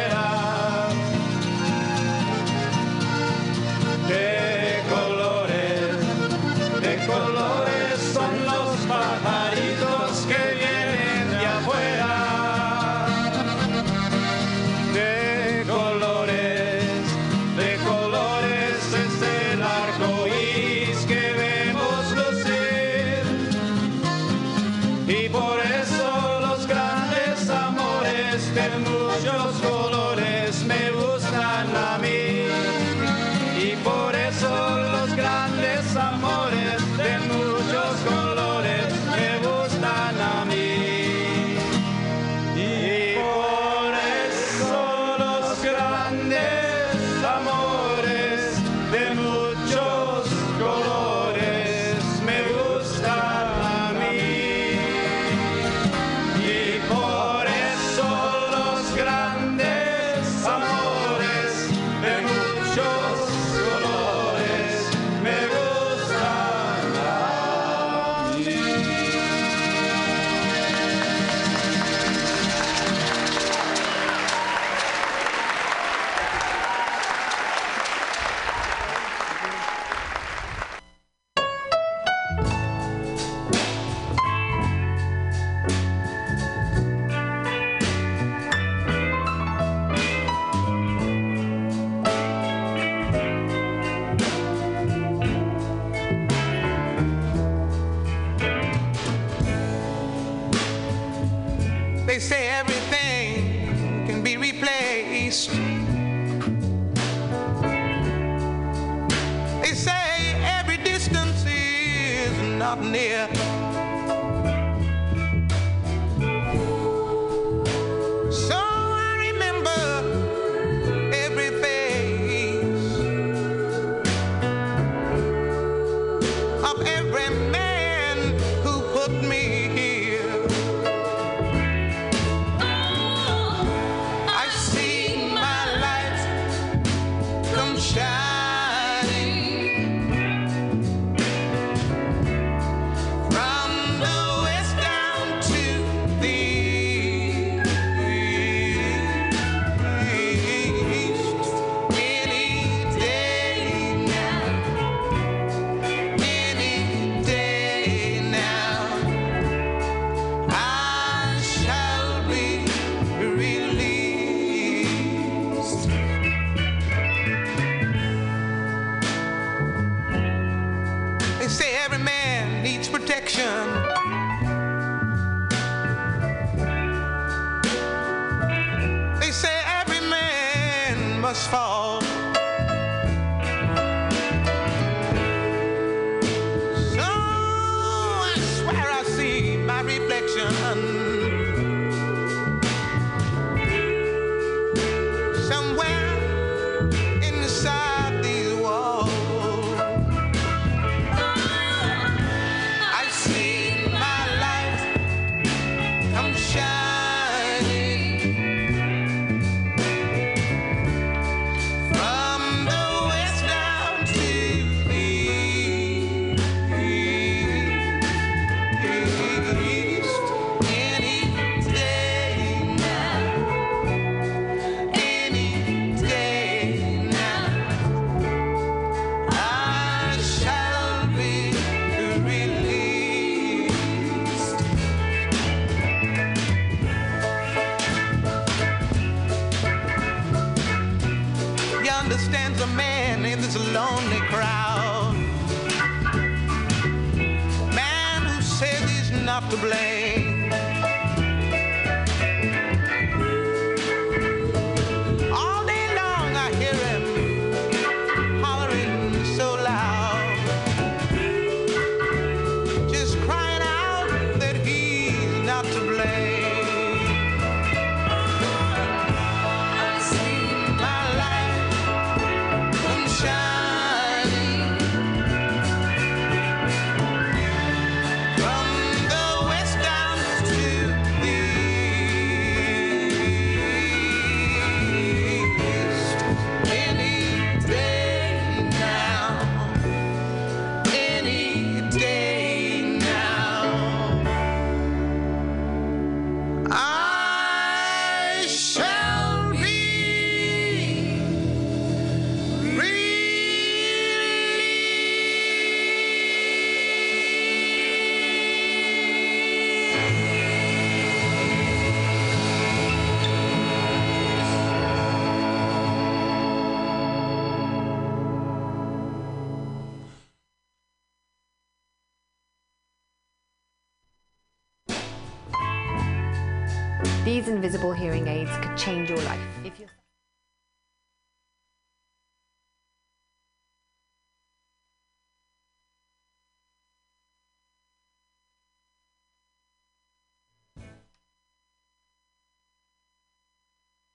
these invisible hearing aids could change your life.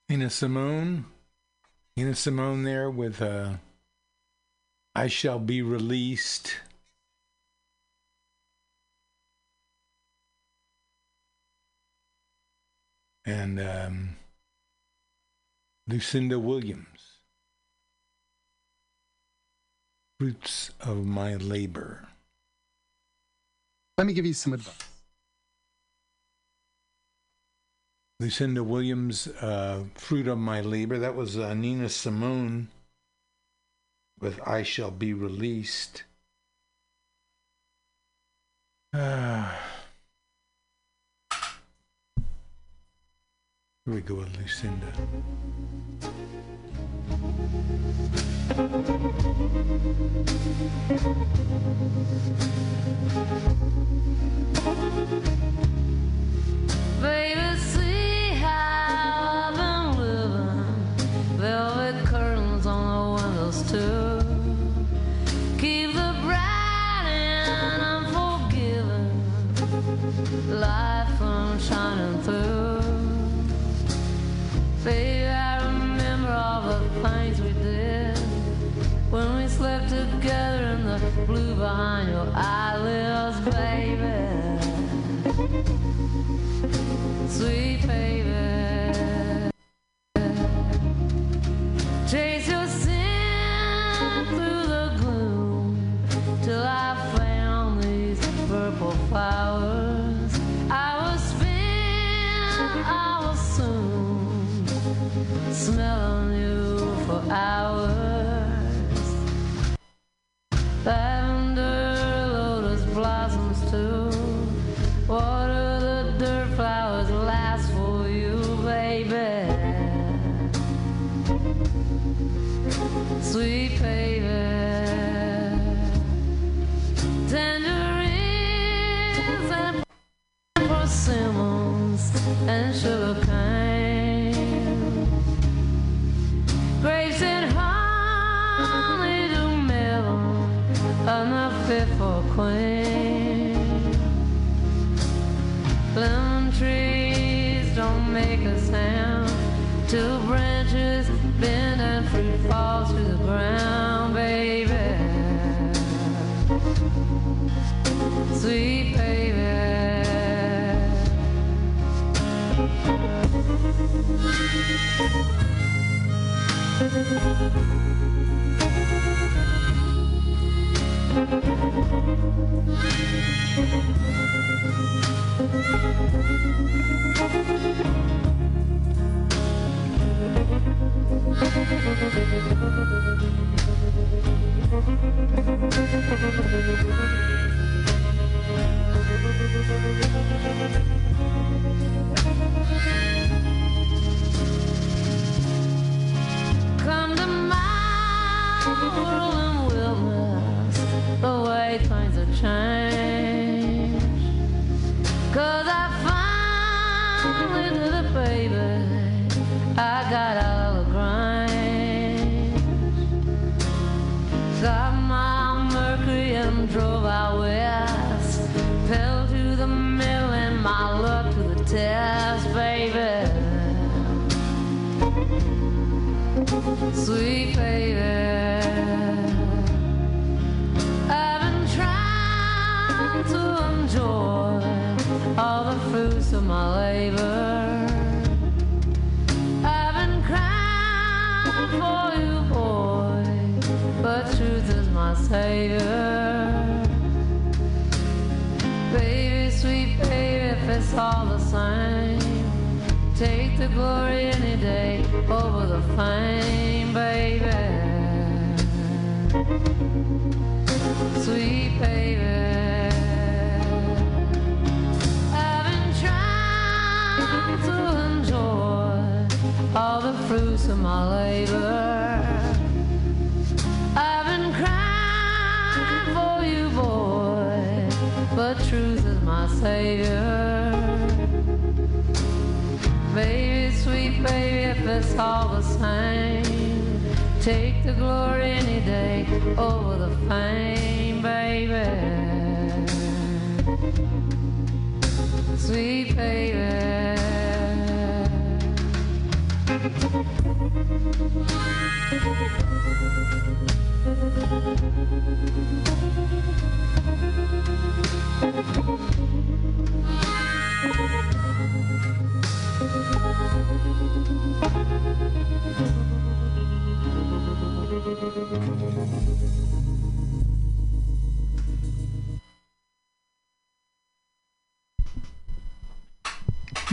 Nina Simone, Nina Simone there with uh, I Shall Be Released. and um, Lucinda Williams. Fruits of my labor. Let me give you some advice. Lucinda Williams, uh, Fruit of My Labor. That was uh, Nina Simone with I Shall Be Released. Uh, Here we go with Lucinda. Please. For you, the glory any day over the fame, baby. Sweet baby. I've been trying to enjoy all the fruits of my labor. I've been crying for you, boy, but truth is my savior. If it's all the same, take the glory any day over the fame, baby. Sweet baby.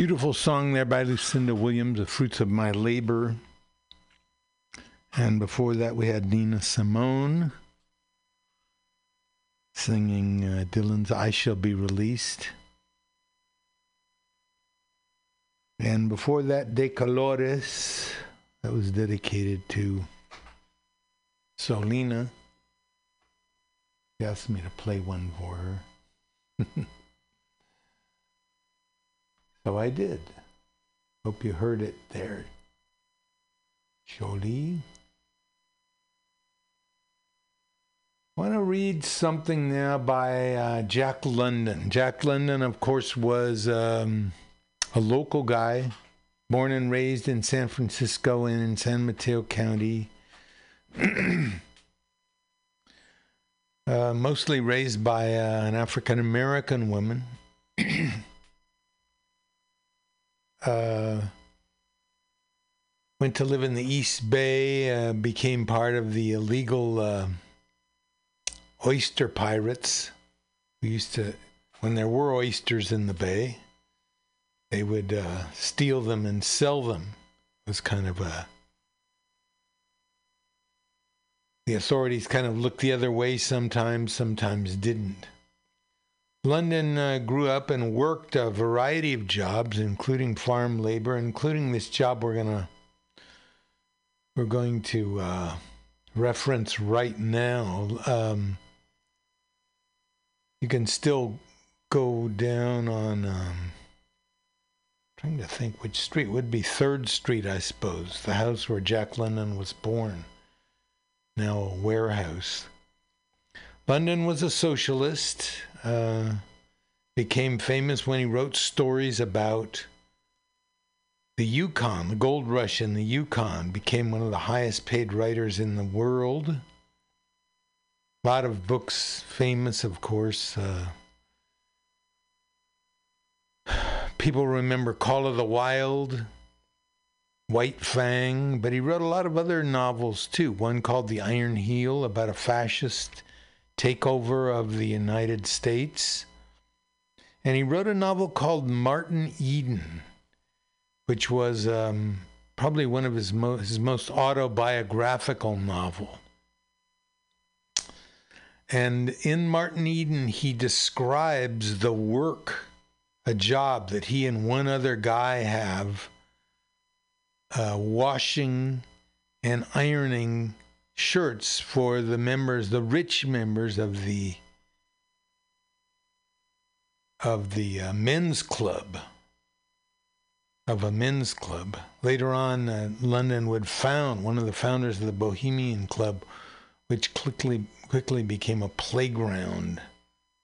Beautiful song there by Lucinda Williams, The Fruits of My Labor. And before that, we had Nina Simone singing uh, Dylan's I Shall Be Released. And before that, De Colores, that was dedicated to Solina. She asked me to play one for her. (laughs) so I did. Hope you heard it there. Jolie. I want to read something now by uh, Jack London. Jack London, of course, was um, a local guy, born and raised in San Francisco and in San Mateo County. (clears throat) uh, mostly raised by uh, an African American woman. (clears throat) uh, went to live in the East Bay, uh, became part of the illegal uh, oyster pirates. We used to, when there were oysters in the bay, they would uh, steal them and sell them. It was kind of a. The authorities kind of looked the other way sometimes, sometimes didn't. London uh, grew up and worked a variety of jobs, including farm labor, including this job we're gonna we're going to uh, reference right now. Um, you can still go down on. Um, trying to think which street would be Third Street, I suppose, the house where Jack London was born. Now a warehouse. London was a socialist. Uh, became famous when he wrote stories about the Yukon, the gold rush in the Yukon, became one of the highest paid writers in the world. A lot of books, famous, of course. Uh, people remember Call of the Wild, White Fang, but he wrote a lot of other novels too. One called The Iron Heel about a fascist takeover of the United States. And he wrote a novel called Martin Eden, which was um, probably one of his, mo- his most autobiographical novel. And in Martin Eden, he describes the work, a job that he and one other guy have, uh, washing and ironing shirts for the members, the rich members of the of the uh, men's club of a men's club. Later on, uh, London would found one of the founders of the Bohemian Club, which quickly quickly became a playground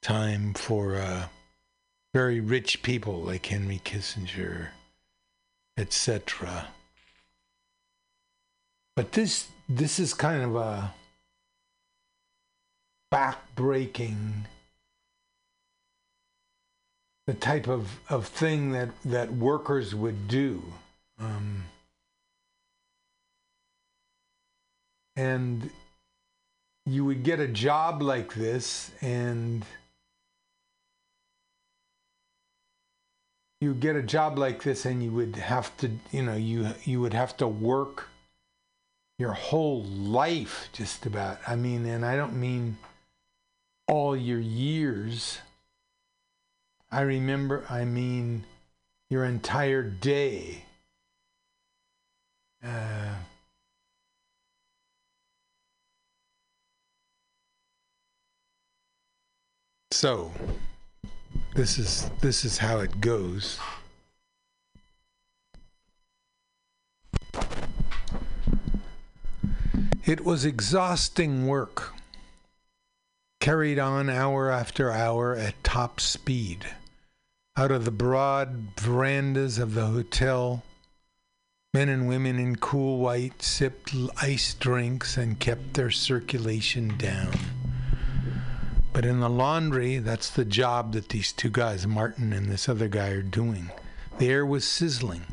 time for uh, very rich people like Henry Kissinger, etc. But this this is kind of a backbreaking the type of, of thing that, that workers would do. Um, and you would get a job like this, and you get a job like this, and you would have to, you know, you you would have to work your whole life, just about. I mean, and I don't mean all your years. I remember, I mean, your entire day. Uh, so, this is this is how it goes. It was exhausting work, carried on hour after hour at top speed. Out of the broad verandas of the hotel, men and women in cool white sipped iced drinks and kept their circulation down. But in the laundry, that's the job that these two guys, Martin and this other guy, are doing. The air was sizzling.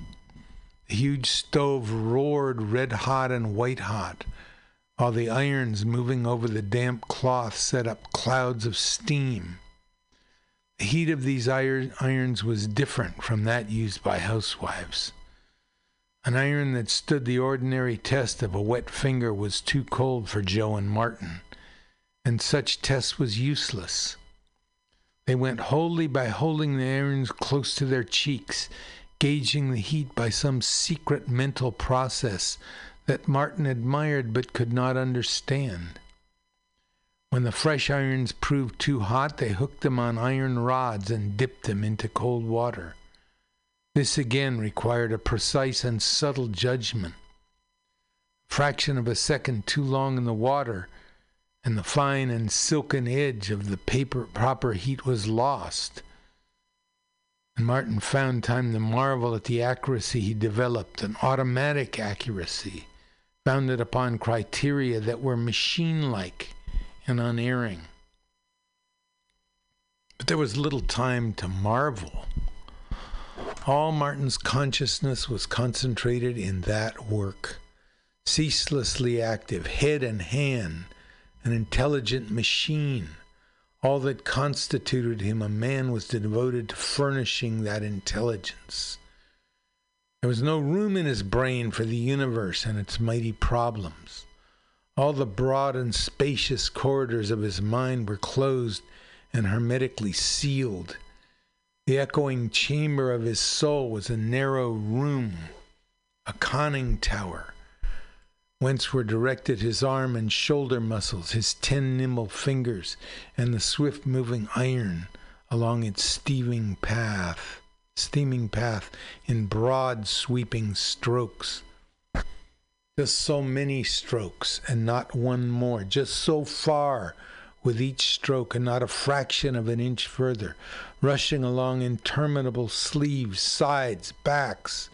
The huge stove roared red hot and white hot, while the irons moving over the damp cloth set up clouds of steam. The heat of these iron, irons was different from that used by housewives. An iron that stood the ordinary test of a wet finger was too cold for Joe and Martin, and such test was useless. They went wholly by holding the irons close to their cheeks, gauging the heat by some secret mental process that Martin admired but could not understand. When the fresh irons proved too hot, they hooked them on iron rods and dipped them into cold water. This again required a precise and subtle judgment. A fraction of a second too long in the water, and the fine and silken edge of the paper proper heat was lost. And Martin found time to marvel at the accuracy he developed, an automatic accuracy founded upon criteria that were machine like and unerring. But there was little time to marvel. All Martin's consciousness was concentrated in that work, ceaselessly active, head and hand, an intelligent machine. All that constituted him a man was devoted to furnishing that intelligence. There was no room in his brain for the universe and its mighty problems. All the broad and spacious corridors of his mind were closed and hermetically sealed. The echoing chamber of his soul was a narrow room, a conning tower, whence were directed his arm and shoulder muscles, his ten nimble fingers, and the swift moving iron along its steaming path, steaming path in broad sweeping strokes. Just so many strokes and not one more, just so far with each stroke and not a fraction of an inch further, rushing along interminable sleeves, sides, backs,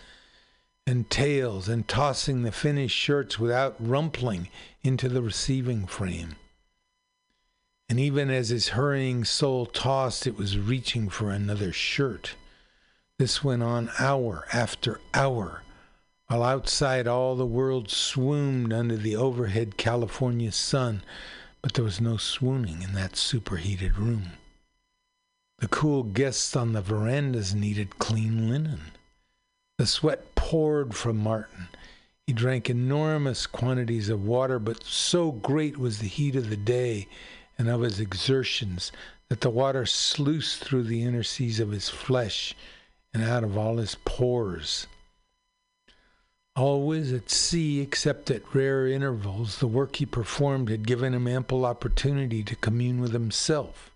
and tails and tossing the finished shirts without rumpling into the receiving frame. And even as his hurrying soul tossed, it was reaching for another shirt. This went on hour after hour, while outside all the world swooned under the overhead California sun, but there was no swooning in that superheated room. The cool guests on the verandas needed clean linen. The sweat poured from Martin. He drank enormous quantities of water, but so great was the heat of the day and of his exertions that the water sluiced through the interstices of his flesh and out of all his pores. Always at sea, except at rare intervals, the work he performed had given him ample opportunity to commune with himself.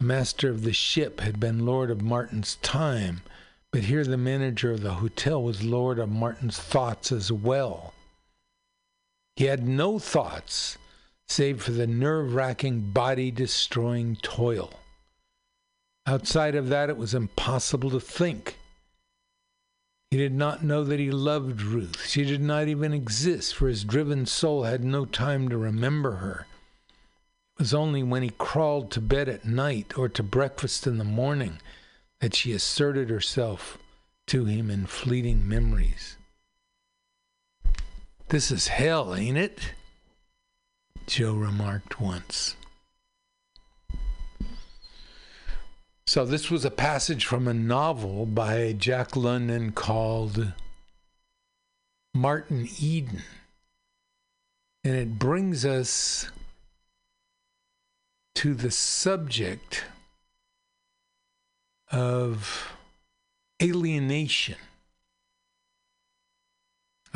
Master of the ship had been lord of Martin's time, but here the manager of the hotel was lord of Martin's thoughts as well. He had no thoughts save for the nerve wracking, body destroying toil. Outside of that, it was impossible to think. He did not know that he loved Ruth. She did not even exist, for his driven soul had no time to remember her. It was only when he crawled to bed at night or to breakfast in the morning that she asserted herself to him in fleeting memories. This is hell, ain't it? Joe remarked once. So, this was a passage from a novel by Jack London called Martin Eden. And it brings us to the subject of alienation.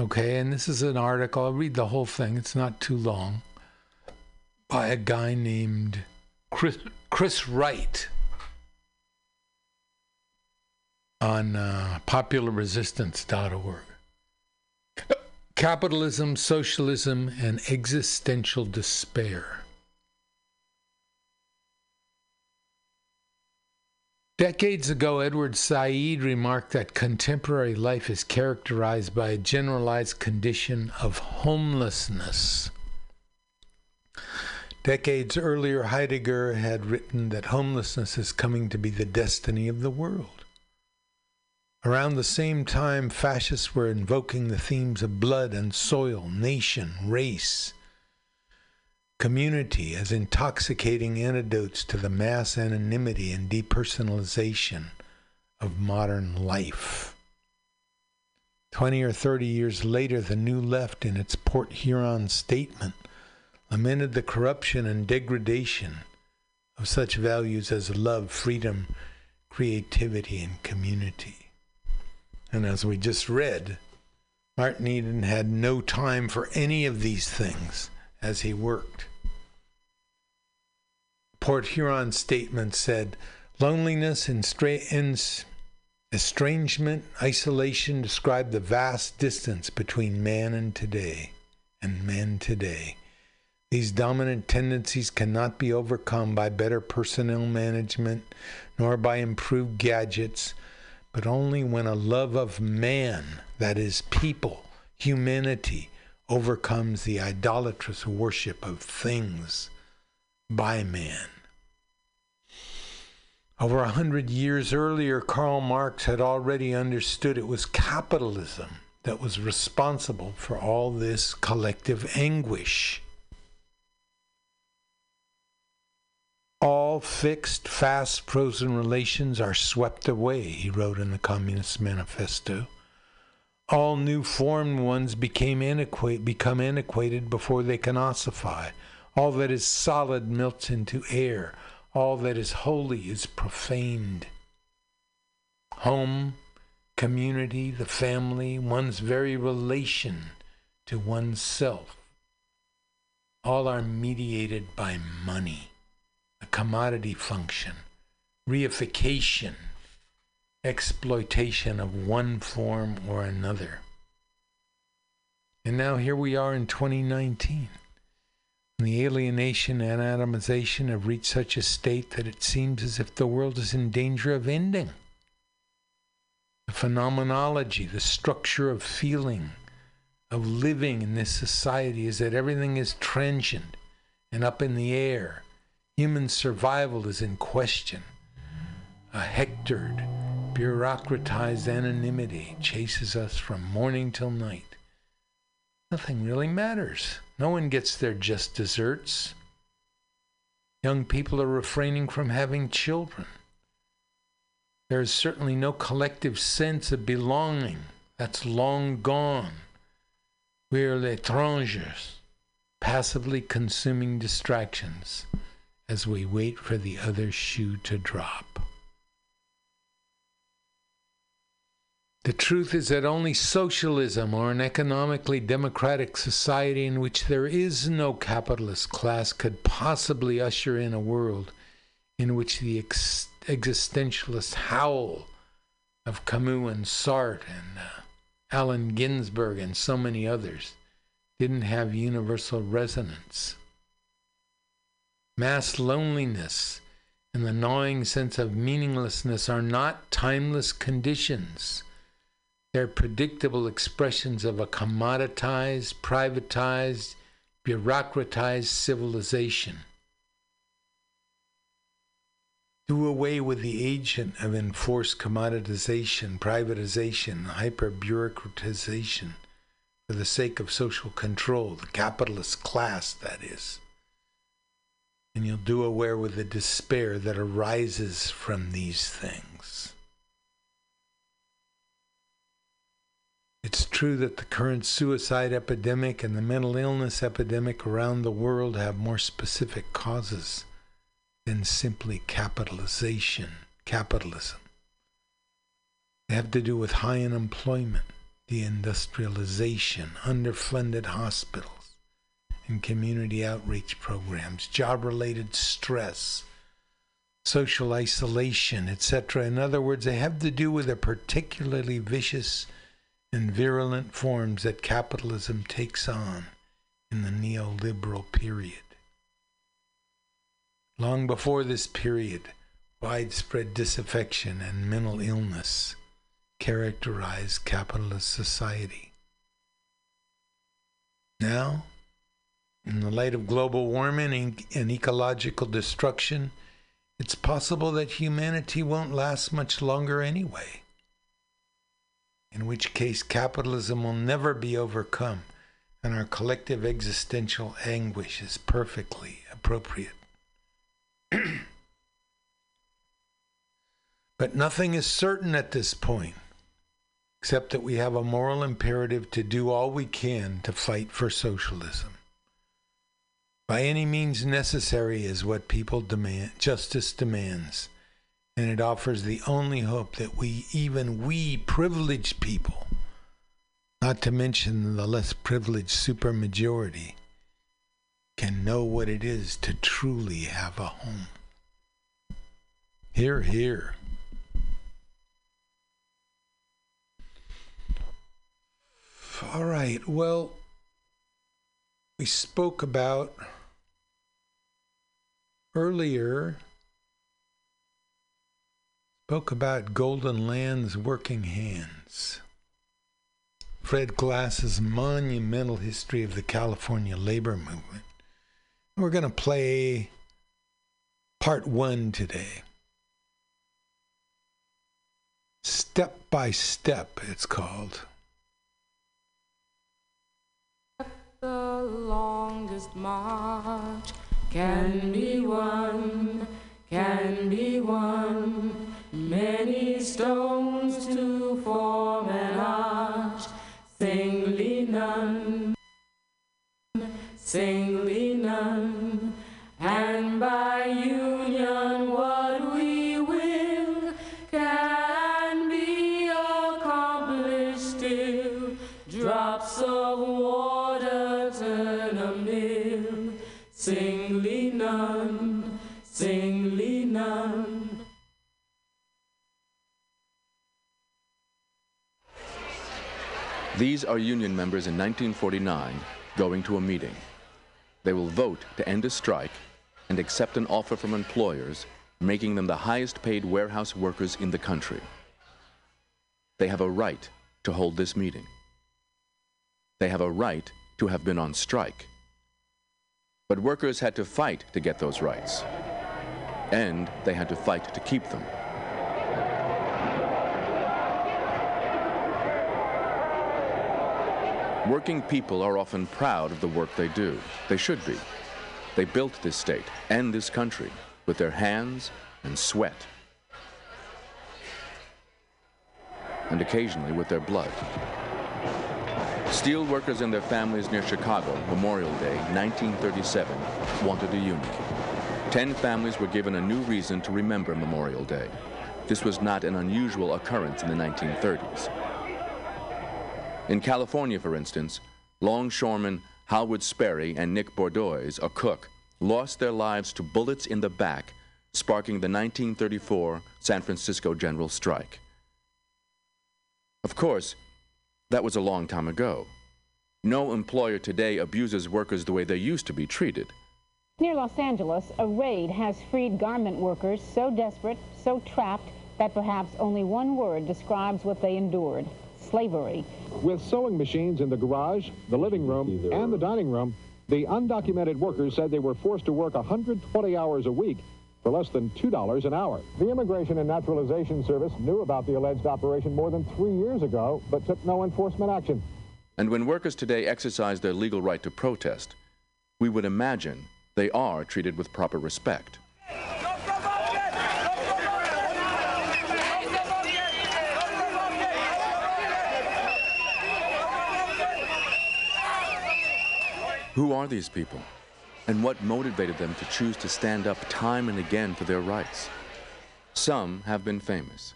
Okay, and this is an article. I'll read the whole thing, it's not too long by a guy named Chris, Chris Wright on uh, popularresistance.org. Capitalism, Socialism, and Existential Despair. Decades ago, Edward Said remarked that contemporary life is characterized by a generalized condition of homelessness. Decades earlier, Heidegger had written that homelessness is coming to be the destiny of the world. Around the same time, fascists were invoking the themes of blood and soil, nation, race, community as intoxicating antidotes to the mass anonymity and depersonalization of modern life. Twenty or thirty years later, the New Left, in its Port Huron statement, lamented the corruption and degradation of such values as love, freedom, creativity, and community. And as we just read, Martin Eden had no time for any of these things as he worked. Port Huron's statement said loneliness and estrangement, isolation describe the vast distance between man and today and men today. These dominant tendencies cannot be overcome by better personnel management nor by improved gadgets, but only when a love of man, that is, people, humanity, overcomes the idolatrous worship of things by man. Over a hundred years earlier, Karl Marx had already understood it was capitalism that was responsible for all this collective anguish. All fixed, fast, frozen relations are swept away, he wrote in the Communist Manifesto. All new formed ones became antiquate, become antiquated before they can ossify. All that is solid melts into air. All that is holy is profaned. Home, community, the family, one's very relation to oneself, all are mediated by money commodity function, reification, exploitation of one form or another. And now here we are in 2019. The alienation and atomization have reached such a state that it seems as if the world is in danger of ending. The phenomenology, the structure of feeling, of living in this society is that everything is transient and up in the air. Human survival is in question. A hectored, bureaucratized anonymity chases us from morning till night. Nothing really matters. No one gets their just desserts. Young people are refraining from having children. There is certainly no collective sense of belonging. That's long gone. We are l'étrangers, passively consuming distractions as we wait for the other shoe to drop. The truth is that only socialism or an economically democratic society in which there is no capitalist class could possibly usher in a world in which the ex- existentialist howl of Camus and Sartre and uh, Allen Ginsberg and so many others didn't have universal resonance. Mass loneliness and the gnawing sense of meaninglessness are not timeless conditions. They're predictable expressions of a commoditized, privatized, bureaucratized civilization. Do away with the agent of enforced commoditization, privatization, hyper bureaucratization for the sake of social control, the capitalist class, that is. And you'll do away with the despair that arises from these things. It's true that the current suicide epidemic and the mental illness epidemic around the world have more specific causes than simply capitalization, capitalism. They have to do with high unemployment, deindustrialization, underfunded hospitals and community outreach programs, job related stress, social isolation, etc. In other words, they have to do with the particularly vicious and virulent forms that capitalism takes on in the neoliberal period. Long before this period, widespread disaffection and mental illness characterized capitalist society. Now, in the light of global warming and ecological destruction, it's possible that humanity won't last much longer anyway in which case capitalism will never be overcome and our collective existential anguish is perfectly appropriate. (clears throat) but nothing is certain at this point, except that we have a moral imperative to do all we can to fight for socialism. By any means necessary is what people demand, justice demands and it offers the only hope that we, even we privileged people, not to mention the less privileged supermajority, can know what it is to truly have a home. Hear, hear. All right, well, we spoke about earlier spoke about Golden Land's working hands. Fred Glass's monumental history of the California labor movement. We're going to play part one today. Step by Step, it's called. The longest march can be won, can be won. Many stones to form an arch, singly none, singly none, and by union what These are union members in 1949 going to a meeting. They will vote to end a strike and accept an offer from employers making them the highest paid warehouse workers in the country. they have a right to hold this meeting. They have a right to have been on strike. But workers had to fight to get those rights, and they had to fight to keep them. Working people are often proud of the work they do. They should be. They built this state and this country with their hands and sweat, and occasionally with their blood. Steel workers and their families near Chicago, Memorial Day, 1937, wanted a union. Ten families were given a new reason to remember Memorial Day. This was not an unusual occurrence in the 1930s. In California, for instance, longshoremen Howard Sperry and Nick Bordoise, a cook, lost their lives to bullets in the back, sparking the 1934 San Francisco general strike. Of course, that was a long time ago. No employer today abuses workers the way they used to be treated. Near Los Angeles, a raid has freed garment workers so desperate, so trapped, that perhaps only one word describes what they endured slavery. With sewing machines in the garage, the living room, and the dining room, the undocumented workers said they were forced to work 120 hours a week for less than $2 an hour. The Immigration and Naturalization Service knew about the alleged operation more than three years ago, but took no enforcement action. And when workers today exercise their legal right to protest, we would imagine they are treated with proper respect. Who are these people? And what motivated them to choose to stand up time and again for their rights? Some have been famous.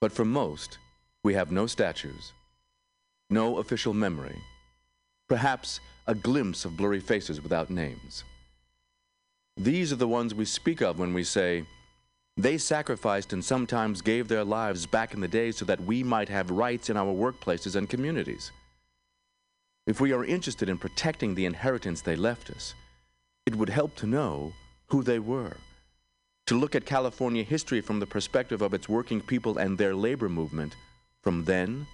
But for most, we have no statues, no official memory, perhaps a glimpse of blurry faces without names. These are the ones we speak of when we say, they sacrificed and sometimes gave their lives back in the day so that we might have rights in our workplaces and communities. If we are interested in protecting the inheritance they left us, it would help to know who they were. To look at California history from the perspective of its working people and their labor movement from then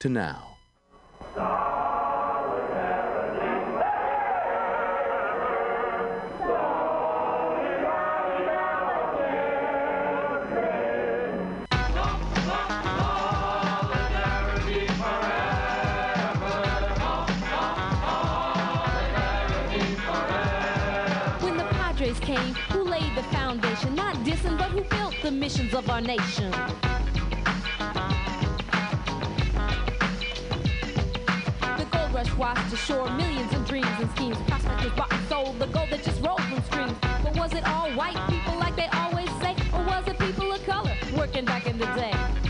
to now. The missions of our nation? The gold rush washed ashore millions in dreams and schemes. Prospectors bought and sold the gold that just rolled from streams. But was it all white people like they always say? Or was it people of color working back in the day?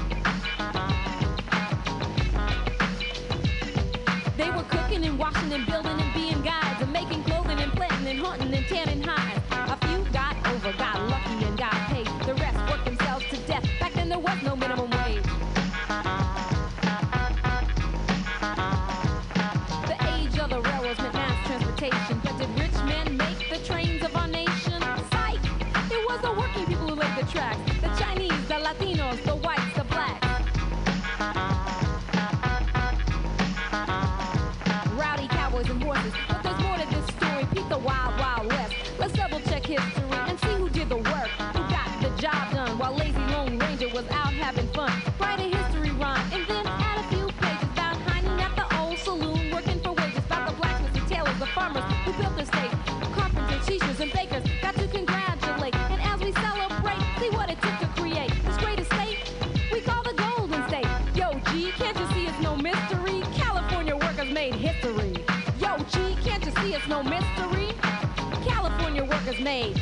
Made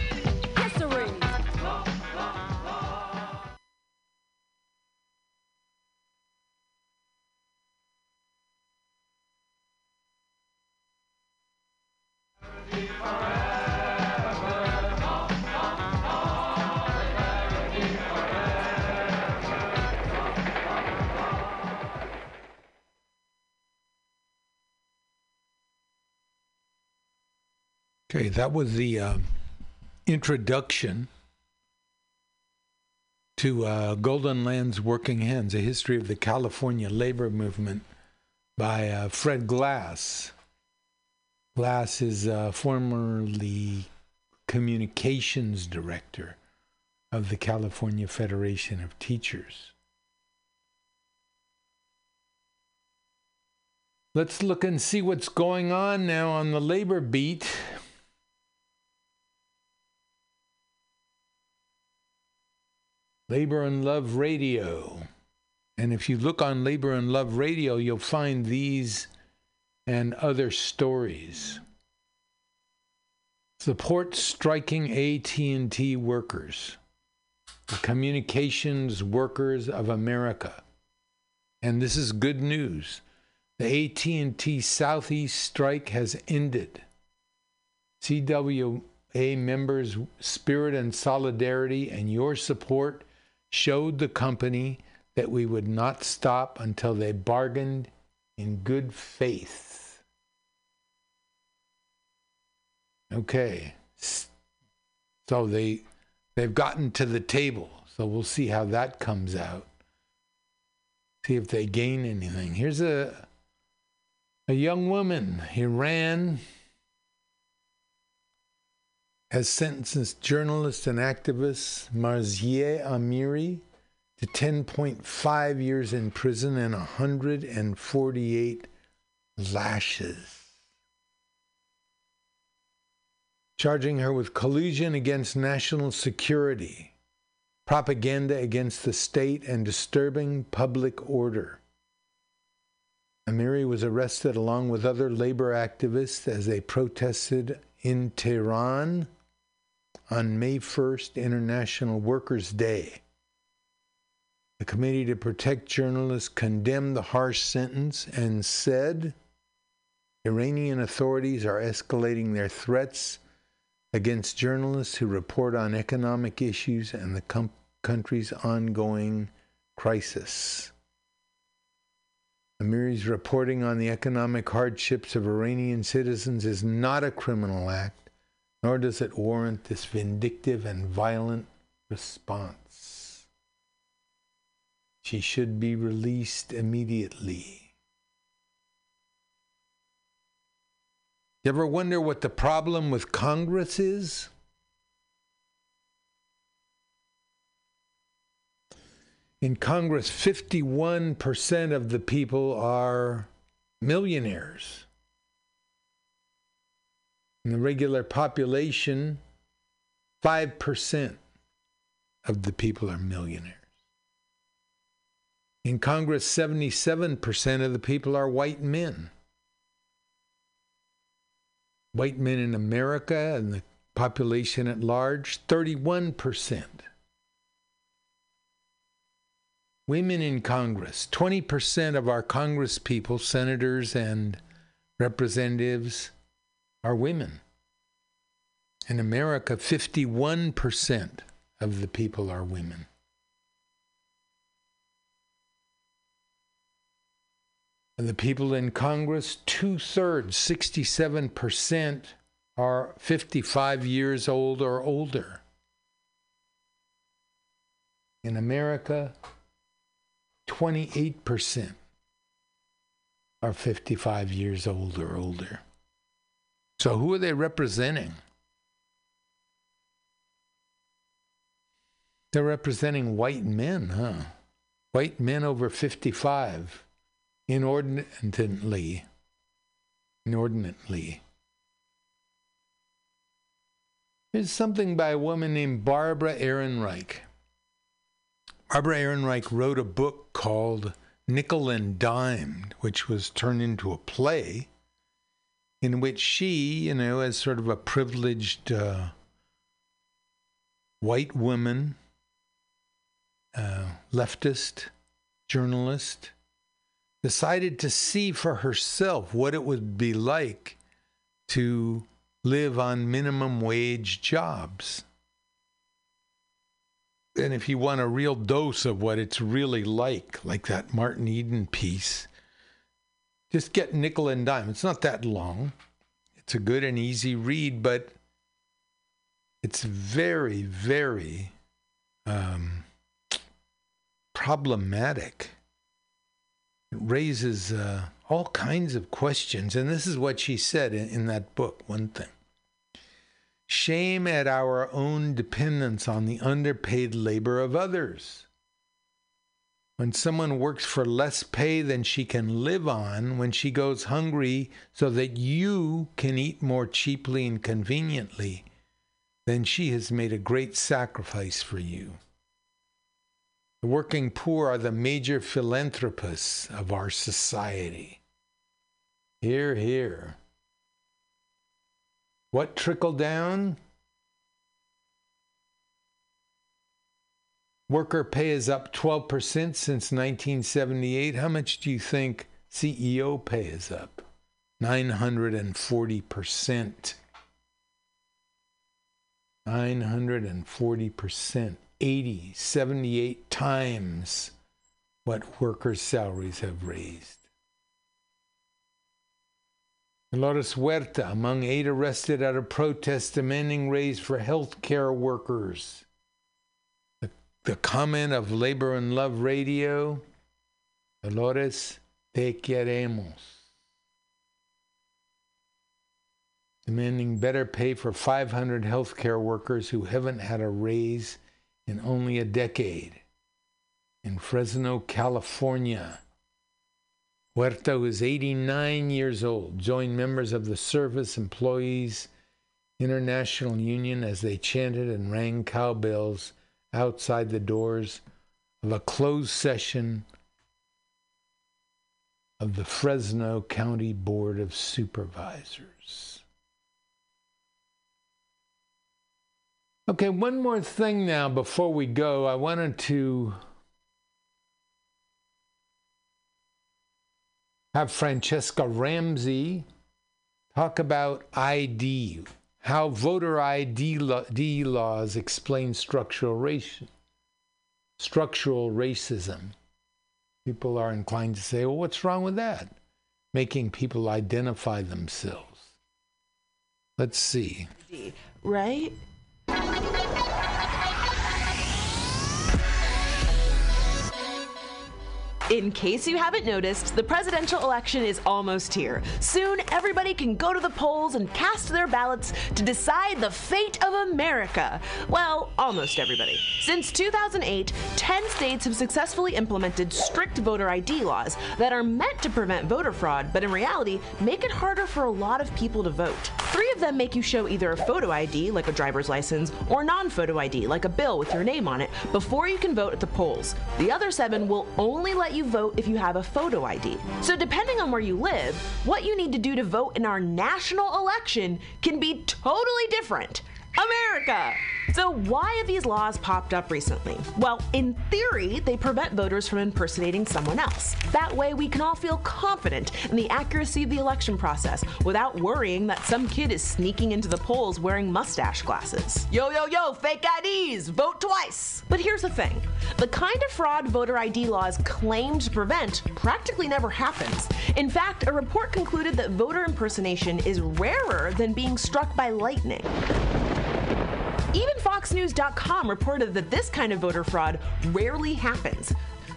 history. Okay, that was the um, introduction to uh, Golden Land's Working Hands, A History of the California Labor Movement by uh, Fred Glass. Glass is uh, formerly communications director of the California Federation of Teachers. Let's look and see what's going on now on the labor beat. Labor and Love Radio. And if you look on Labor and Love Radio, you'll find these and other stories. Support striking AT&T workers. The Communications Workers of America. And this is good news. The AT&T Southeast strike has ended. CWA members' spirit and solidarity and your support showed the company that we would not stop until they bargained in good faith. Okay. So they they've gotten to the table. So we'll see how that comes out. See if they gain anything. Here's a a young woman, Iran has sentenced journalist and activist Marzieh Amiri to 10.5 years in prison and 148 lashes. Charging her with collusion against national security, propaganda against the state, and disturbing public order. Amiri was arrested along with other labor activists as they protested in Tehran on May 1st, International Workers' Day. The Committee to Protect Journalists condemned the harsh sentence and said Iranian authorities are escalating their threats against journalists who report on economic issues and the com- country's ongoing crisis. Amiri's reporting on the economic hardships of Iranian citizens is not a criminal act, nor does it warrant this vindictive and violent response. She should be released immediately. You ever wonder what the problem with Congress is? In Congress, 51% of the people are millionaires. In the regular population, 5% of the people are millionaires. In Congress, 77% of the people are white men. White men in America and the population at large, 31%. Women in Congress. 20% of our Congress people, senators and representatives, are women. In America, 51% of the people are women. And the people in Congress, two thirds, 67%, are 55 years old or older. In America, 28% are 55 years old or older. So, who are they representing? They're representing white men, huh? White men over 55, inordinately. Inordinately. There's something by a woman named Barbara Ehrenreich. Barbara Ehrenreich wrote a book called Nickel and Dimed, which was turned into a play in which she, you know, as sort of a privileged uh, white woman, uh, leftist journalist, decided to see for herself what it would be like to live on minimum wage jobs. And if you want a real dose of what it's really like, like that Martin Eden piece, just get nickel and dime. It's not that long. It's a good and easy read, but it's very, very um, problematic. It raises uh, all kinds of questions. And this is what she said in, in that book one thing shame at our own dependence on the underpaid labor of others. When someone works for less pay than she can live on, when she goes hungry so that you can eat more cheaply and conveniently, then she has made a great sacrifice for you. The working poor are the major philanthropists of our society. Hear, hear. What trickled down? Worker pay is up 12% since 1978. How much do you think CEO pay is up? 940%. 940%. 80, 78 times what workers' salaries have raised. Dolores Huerta among eight arrested at a protest demanding raise for health care workers. The, comment of Labor and Love Radio Dolores, te queremos. Demanding better pay for 500 healthcare workers who haven't had a raise in only a decade. In Fresno, California, Huerta, who is 89 years old, joined members of the Service Employees International Union as they chanted and rang cowbells outside the doors of a closed session of the Fresno County Board of Supervisors. Okay, one more thing now before we go. I wanted to have Franchesca Ramsey talk about ID, how voter ID laws explain structural race, structural racism. People are inclined to say, well, what's wrong with that? Making people identify themselves. Let's see. Right? In case you haven't noticed, the presidential election is almost here. Soon, everybody can go to the polls and cast their ballots to decide the fate of America. Well, almost everybody. Since 2008, 10 states have successfully implemented strict voter ID laws that are meant to prevent voter fraud, but in reality, make it harder for a lot of people to vote. Three of them make you show either a photo ID, like a driver's license, or non photo ID, like a bill with your name on it, before you can vote at the polls. The other seven will only let you vote if you have a photo ID. So, depending on where you live, what you need to do to vote in our national election can be totally different. America! So, why have these laws popped up recently? Well, in theory, they prevent voters from impersonating someone else. That way, we can all feel confident in the accuracy of the election process without worrying that some kid is sneaking into the polls wearing mustache glasses. Yo, yo, yo, fake IDs, vote twice! But here's the thing the kind of fraud voter ID laws claim to prevent practically never happens. In fact, a report concluded that voter impersonation is rarer than being struck by lightning. Even FoxNews.com reported that this kind of voter fraud rarely happens.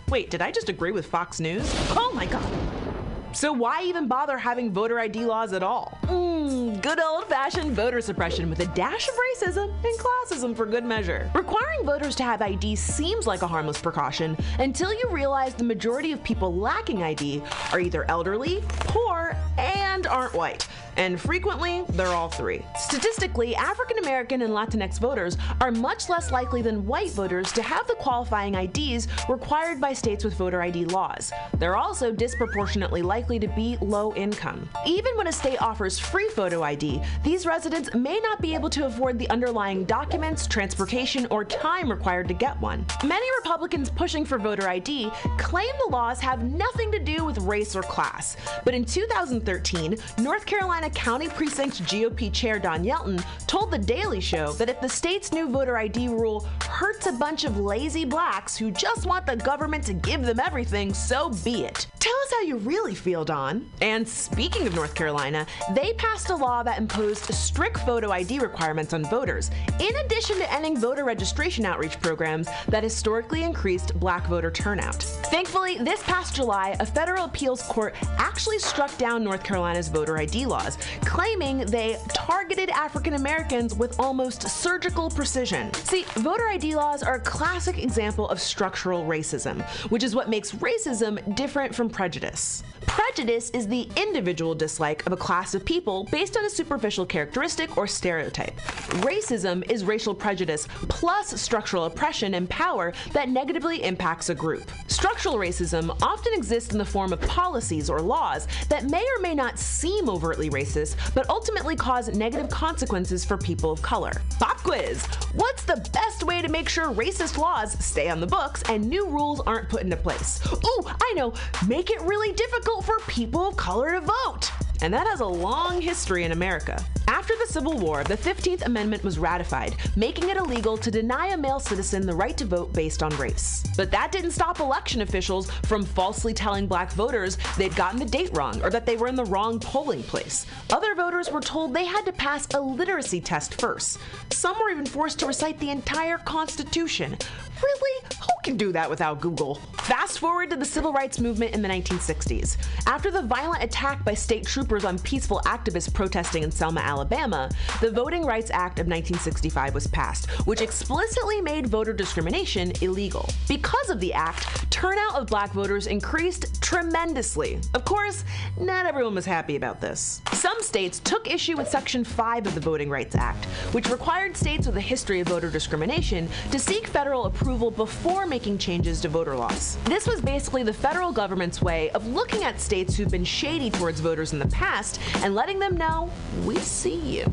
Wait, did I just agree with Fox News? Oh my god. So why even bother having voter ID laws at all? Mmm, good old-fashioned voter suppression with a dash of racism and classism for good measure. Requiring voters to have ID seems like a harmless precaution until you realize the majority of people lacking ID are either elderly, poor, and aren't white and frequently, they're all three. Statistically, African American and Latinx voters are much less likely than white voters to have the qualifying IDs required by states with voter ID laws. They're also disproportionately likely to be low income. Even when a state offers free photo ID, these residents may not be able to afford the underlying documents, transportation, or time required to get one. Many Republicans pushing for voter ID claim the laws have nothing to do with race or class, but in 2013, North Carolina County Precinct GOP Chair Don Yelton told The Daily Show that if the state's new voter ID rule hurts a bunch of lazy blacks who just want the government to give them everything, so be it. Tell us how you really feel, Don. And speaking of North Carolina, they passed a law that imposed strict photo ID requirements on voters, in addition to ending voter registration outreach programs that historically increased black voter turnout. Thankfully, this past July, a federal appeals court actually struck down North Carolina's voter ID laws, claiming they targeted African Americans with almost surgical precision. See, voter ID laws are a classic example of structural racism, which is what makes racism different from prejudice. Prejudice is the individual dislike of a class of people based on a superficial characteristic or stereotype. Racism is racial prejudice plus structural oppression and power that negatively impacts a group. Structural racism often exists in the form of policies or laws that may or may not seem overtly racist, but ultimately cause negative consequences for people of color. Pop quiz! What's the best way to make sure racist laws stay on the books and new rules aren't put into place? Ooh, I know, make it really difficult for people of color to vote. And that has a long history in America. After the Civil War, the 15th Amendment was ratified, making it illegal to deny a male citizen the right to vote based on race. But that didn't stop election officials from falsely telling black voters they'd gotten the date wrong or that they were in the wrong polling place. Other voters were told they had to pass a literacy test first. Some were even forced to recite the entire Constitution. Really? Who can do that without Google? Fast forward to the civil rights movement in the 1960s. After the violent attack by state troopers on peaceful activists protesting in Selma, Alabama, the Voting Rights Act of 1965 was passed, which explicitly made voter discrimination illegal. Because of the act, turnout of black voters increased tremendously. Of course, not everyone was happy about this. Some states took issue with Section 5 of the Voting Rights Act, which required states with a history of voter discrimination to seek federal approval before making changes to voter laws. This was basically the federal government's way of looking at states who've been shady towards voters in the past and letting them know, we see you.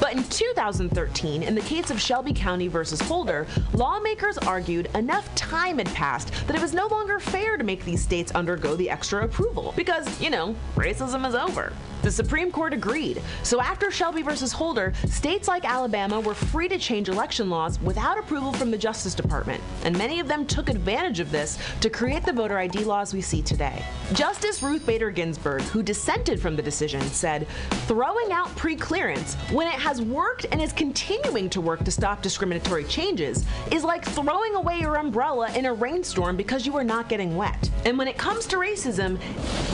But in 2013, in the case of Shelby County versus Holder, lawmakers argued enough time had passed that it was no longer fair to make these states undergo the extra approval because, you know, racism is over. The Supreme Court agreed. So after Shelby versus Holder, states like Alabama were free to change election laws without approval from the Justice Department, and many of them took advantage of this to create the voter ID laws we see today. Justice Ruth Bader Ginsburg, who dissented from the decision, said, "Throwing out pre-clearance when it has worked and is continuing to work to stop discriminatory changes is like throwing away your umbrella in a rainstorm because you are not getting wet. And when it comes to racism,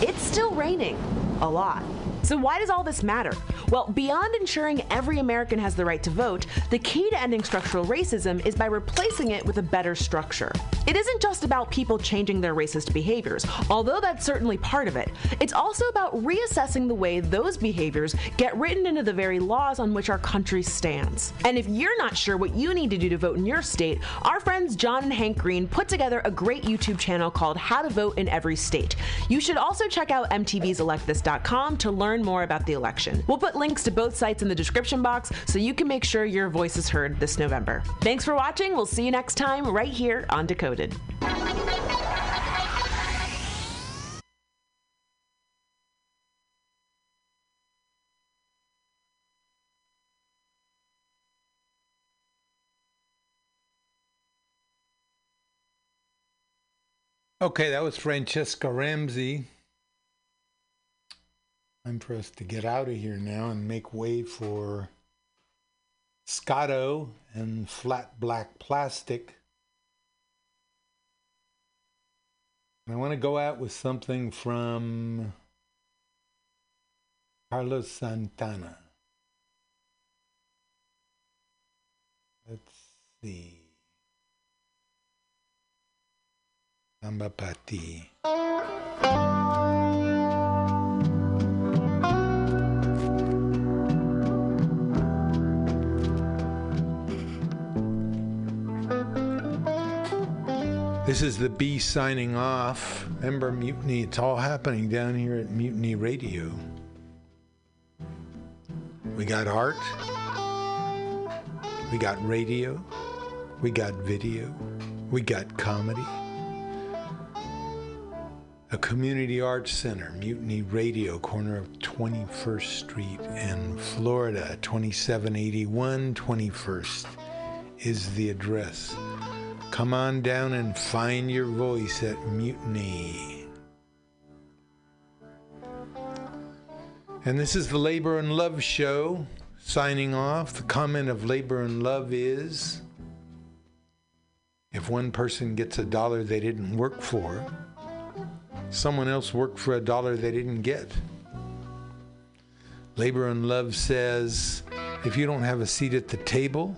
it's still raining a lot." So, why does all this matter? Well, beyond ensuring every American has the right to vote, the key to ending structural racism is by replacing it with a better structure. It isn't just about people changing their racist behaviors, although that's certainly part of it. It's also about reassessing the way those behaviors get written into the very laws on which our country stands. And if you're not sure what you need to do to vote in your state, our friends John and Hank Green put together a great YouTube channel called How to Vote in Every State. You should also check out MTV's electthis.com to learn more about the election. We'll put links to both sites in the description box so you can make sure your voice is heard this November. Thanks for watching. We'll see you next time right here on Decoded. Okay, that was Franchesca Ramsey. For us to get out of here now and make way for Scotto and Flat Black Plastic. I want to go out with something from Carlos Santana. Let's see. Samba Pa Ti. This is the B signing off. Ember Mutiny, it's all happening down here at Mutiny Radio. We got art, we got radio, we got video, we got comedy. a community arts center, Mutiny Radio, corner of 21st Street and Florida, 2781 21st is the address. Come on down and find your voice at Mutiny. And this is the Labor and Love Show. Signing off, the comment of Labor and Love is if one person gets a dollar they didn't work for, someone else worked for a dollar they didn't get. Labor and Love says if you don't have a seat at the table,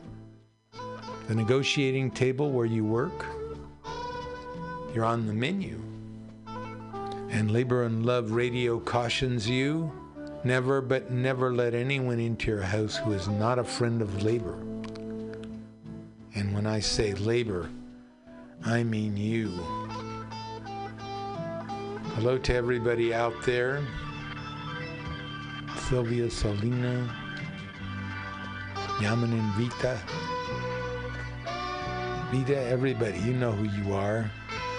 the negotiating table where you work, you're on the menu. And Labor and Love Radio cautions you never, but never let anyone into your house who is not a friend of labor. And when I say labor, I mean you. Hello to everybody out there. Sylvia Salina, Yaman and Vita. Vita, everybody, you know who you are.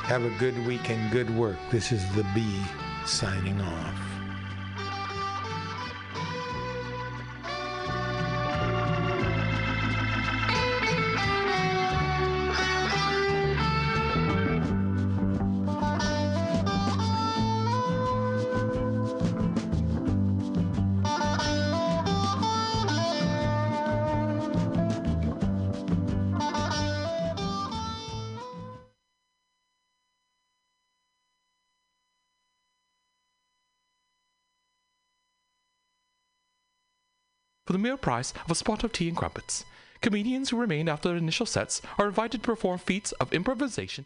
Have a good week and good work. This is the B signing off. The mere price of a spot of tea and crumpets. Comedians who remain after their initial sets are invited to perform feats of improvisation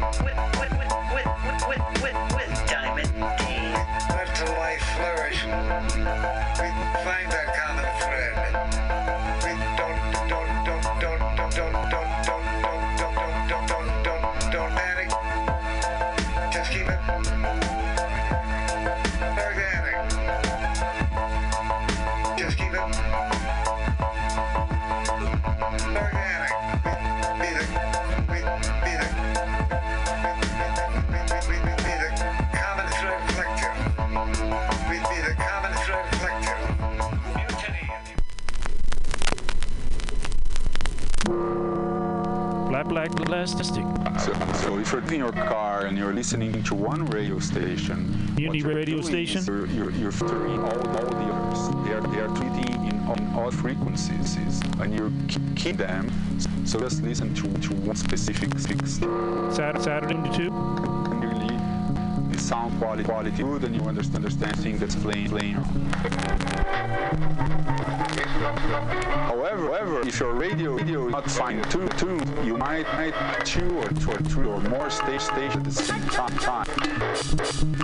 with, with, with, with, with, with, with. Black, black plastic. So, so if you're in your car and you're listening to one radio station, you're radio station? You're, you're, you're filtering all, all the others. They are, they are treating in, on all frequencies, and you keep them. So just listen to, to one specific fix. Saturday, Saturday two. Really, the sound quality quality good, and you understand understand things that's playing playing. However, however, if your radio radio is not fine tuned, tuned, you might might two or two or three or more stage stations at the same time.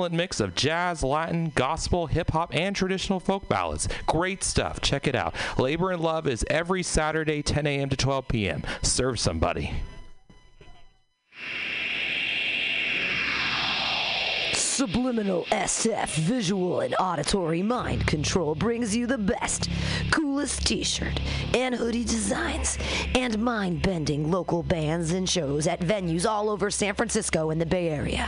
mix of jazz, Latin, gospel, hip hop, and traditional folk ballads. Great stuff. Check it out. Labor and Love is every Saturday, 10 a.m. to 12 p.m. Serve somebody. Subliminal SF visual and auditory mind control brings you the best, coolest t shirt and hoodie designs and mind bending local bands and shows at venues all over San Francisco and the Bay Area.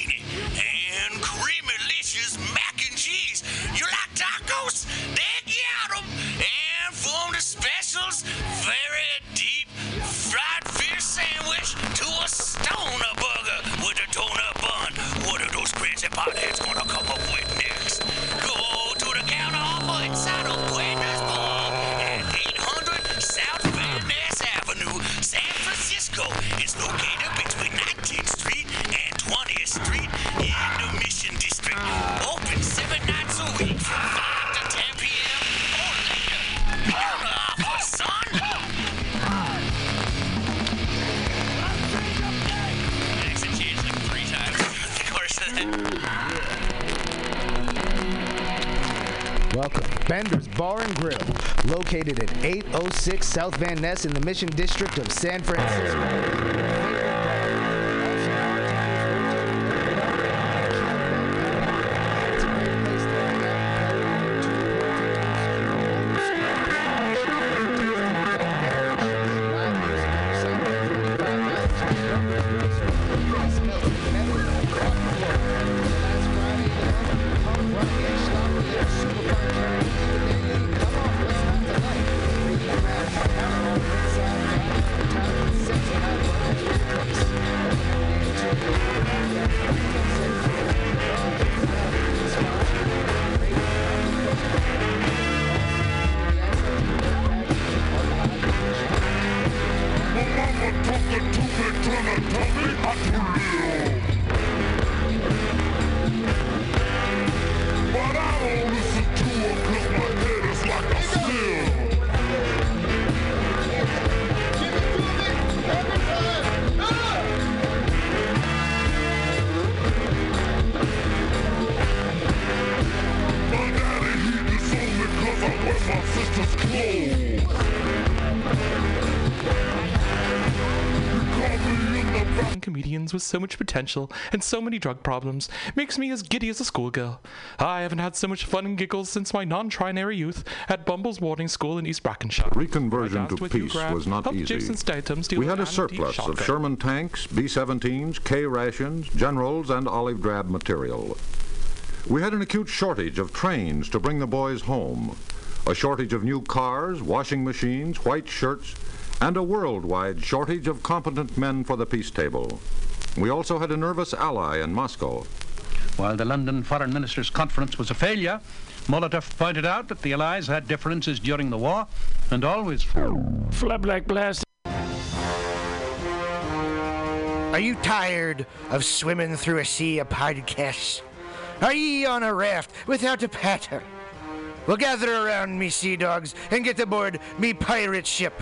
located at 806 South Van Ness in the Mission District of San Francisco. With so much potential and so many drug problems makes me as giddy as a schoolgirl. I haven't had so much fun and giggles since my non-trinary youth at Bumble's boarding school in East Brackenshire. Reconversion to peace was not easy. We had a surplus of. Sherman tanks, B-17s, K rations, generals, and olive drab material. We had an acute shortage of trains to bring the boys home, a shortage of new cars, washing machines, white shirts, and a worldwide shortage of competent men for the peace table. We also had a nervous ally in Moscow. While the London Foreign Ministers' Conference was a failure, Molotov pointed out that the Allies had differences during the war and always. Flap like blast. Are you tired of swimming through a sea of podcasts? Are ye on a raft without a paddle? Well, gather around me, sea dogs, and get aboard me pirate ship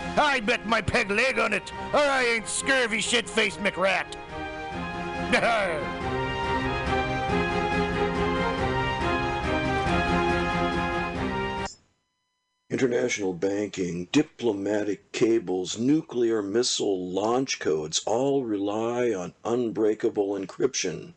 I bet my peg leg on it, or I ain't scurvy shit-faced McRat. (laughs) International banking, diplomatic cables, nuclear missile launch codes all rely on unbreakable encryption.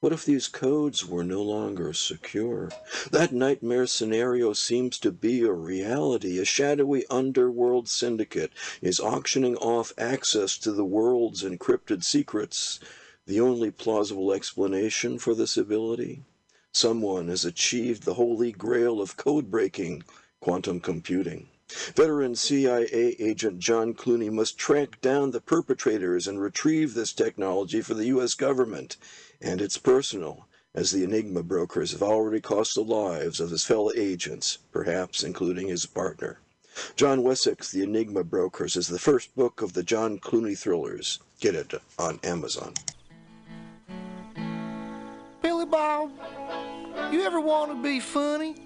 What if these codes were no longer secure? That nightmare scenario seems to be a reality. A shadowy underworld syndicate is auctioning off access to the world's encrypted secrets. The only plausible explanation for this ability? Someone has achieved the holy grail of code breaking quantum computing. Veteran CIA agent John Clooney must track down the perpetrators and retrieve this technology for the U.S. government. And it's personal, as the Enigma brokers have already cost the lives of his fellow agents, perhaps including his partner. John Wessex, The Enigma Brokers, is the first book of the John Clooney thrillers. Get it on Amazon. Billy Bob, you ever want to be funny?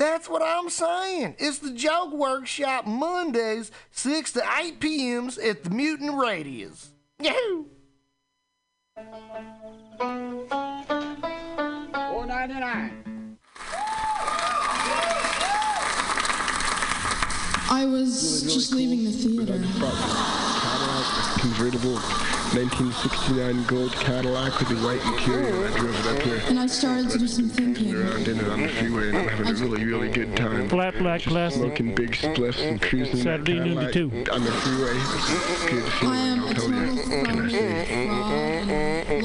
That's what I'm saying. It's the Joke Workshop Mondays, 6 to 8 p.m.s at the Mutant Radius. Yahoo! Four ninety nine. I was just leaving the theater. Convertible 1969 gold Cadillac with a white interior. I drove it up here. And I started to do some thinking. Around in it on the freeway and I'm having a really, really good time. Flat black Just plastic. Smoking big spliffs and cruising in that Saturday noon to Cadillac two. on the freeway. It's good I am feeling, a I'll tell you. total can I fraud, say?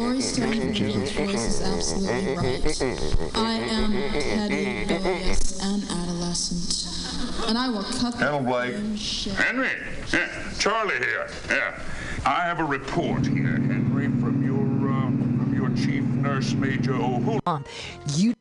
and Stone's voice is absolutely right. I am petty, rebellious, and adolescent. And I will cut the Hello, Blake. shit. Henry, yeah, Charlie here. Yeah, I have a report here, Henry, from your uh, from your chief nurse, Major O'Hul. You.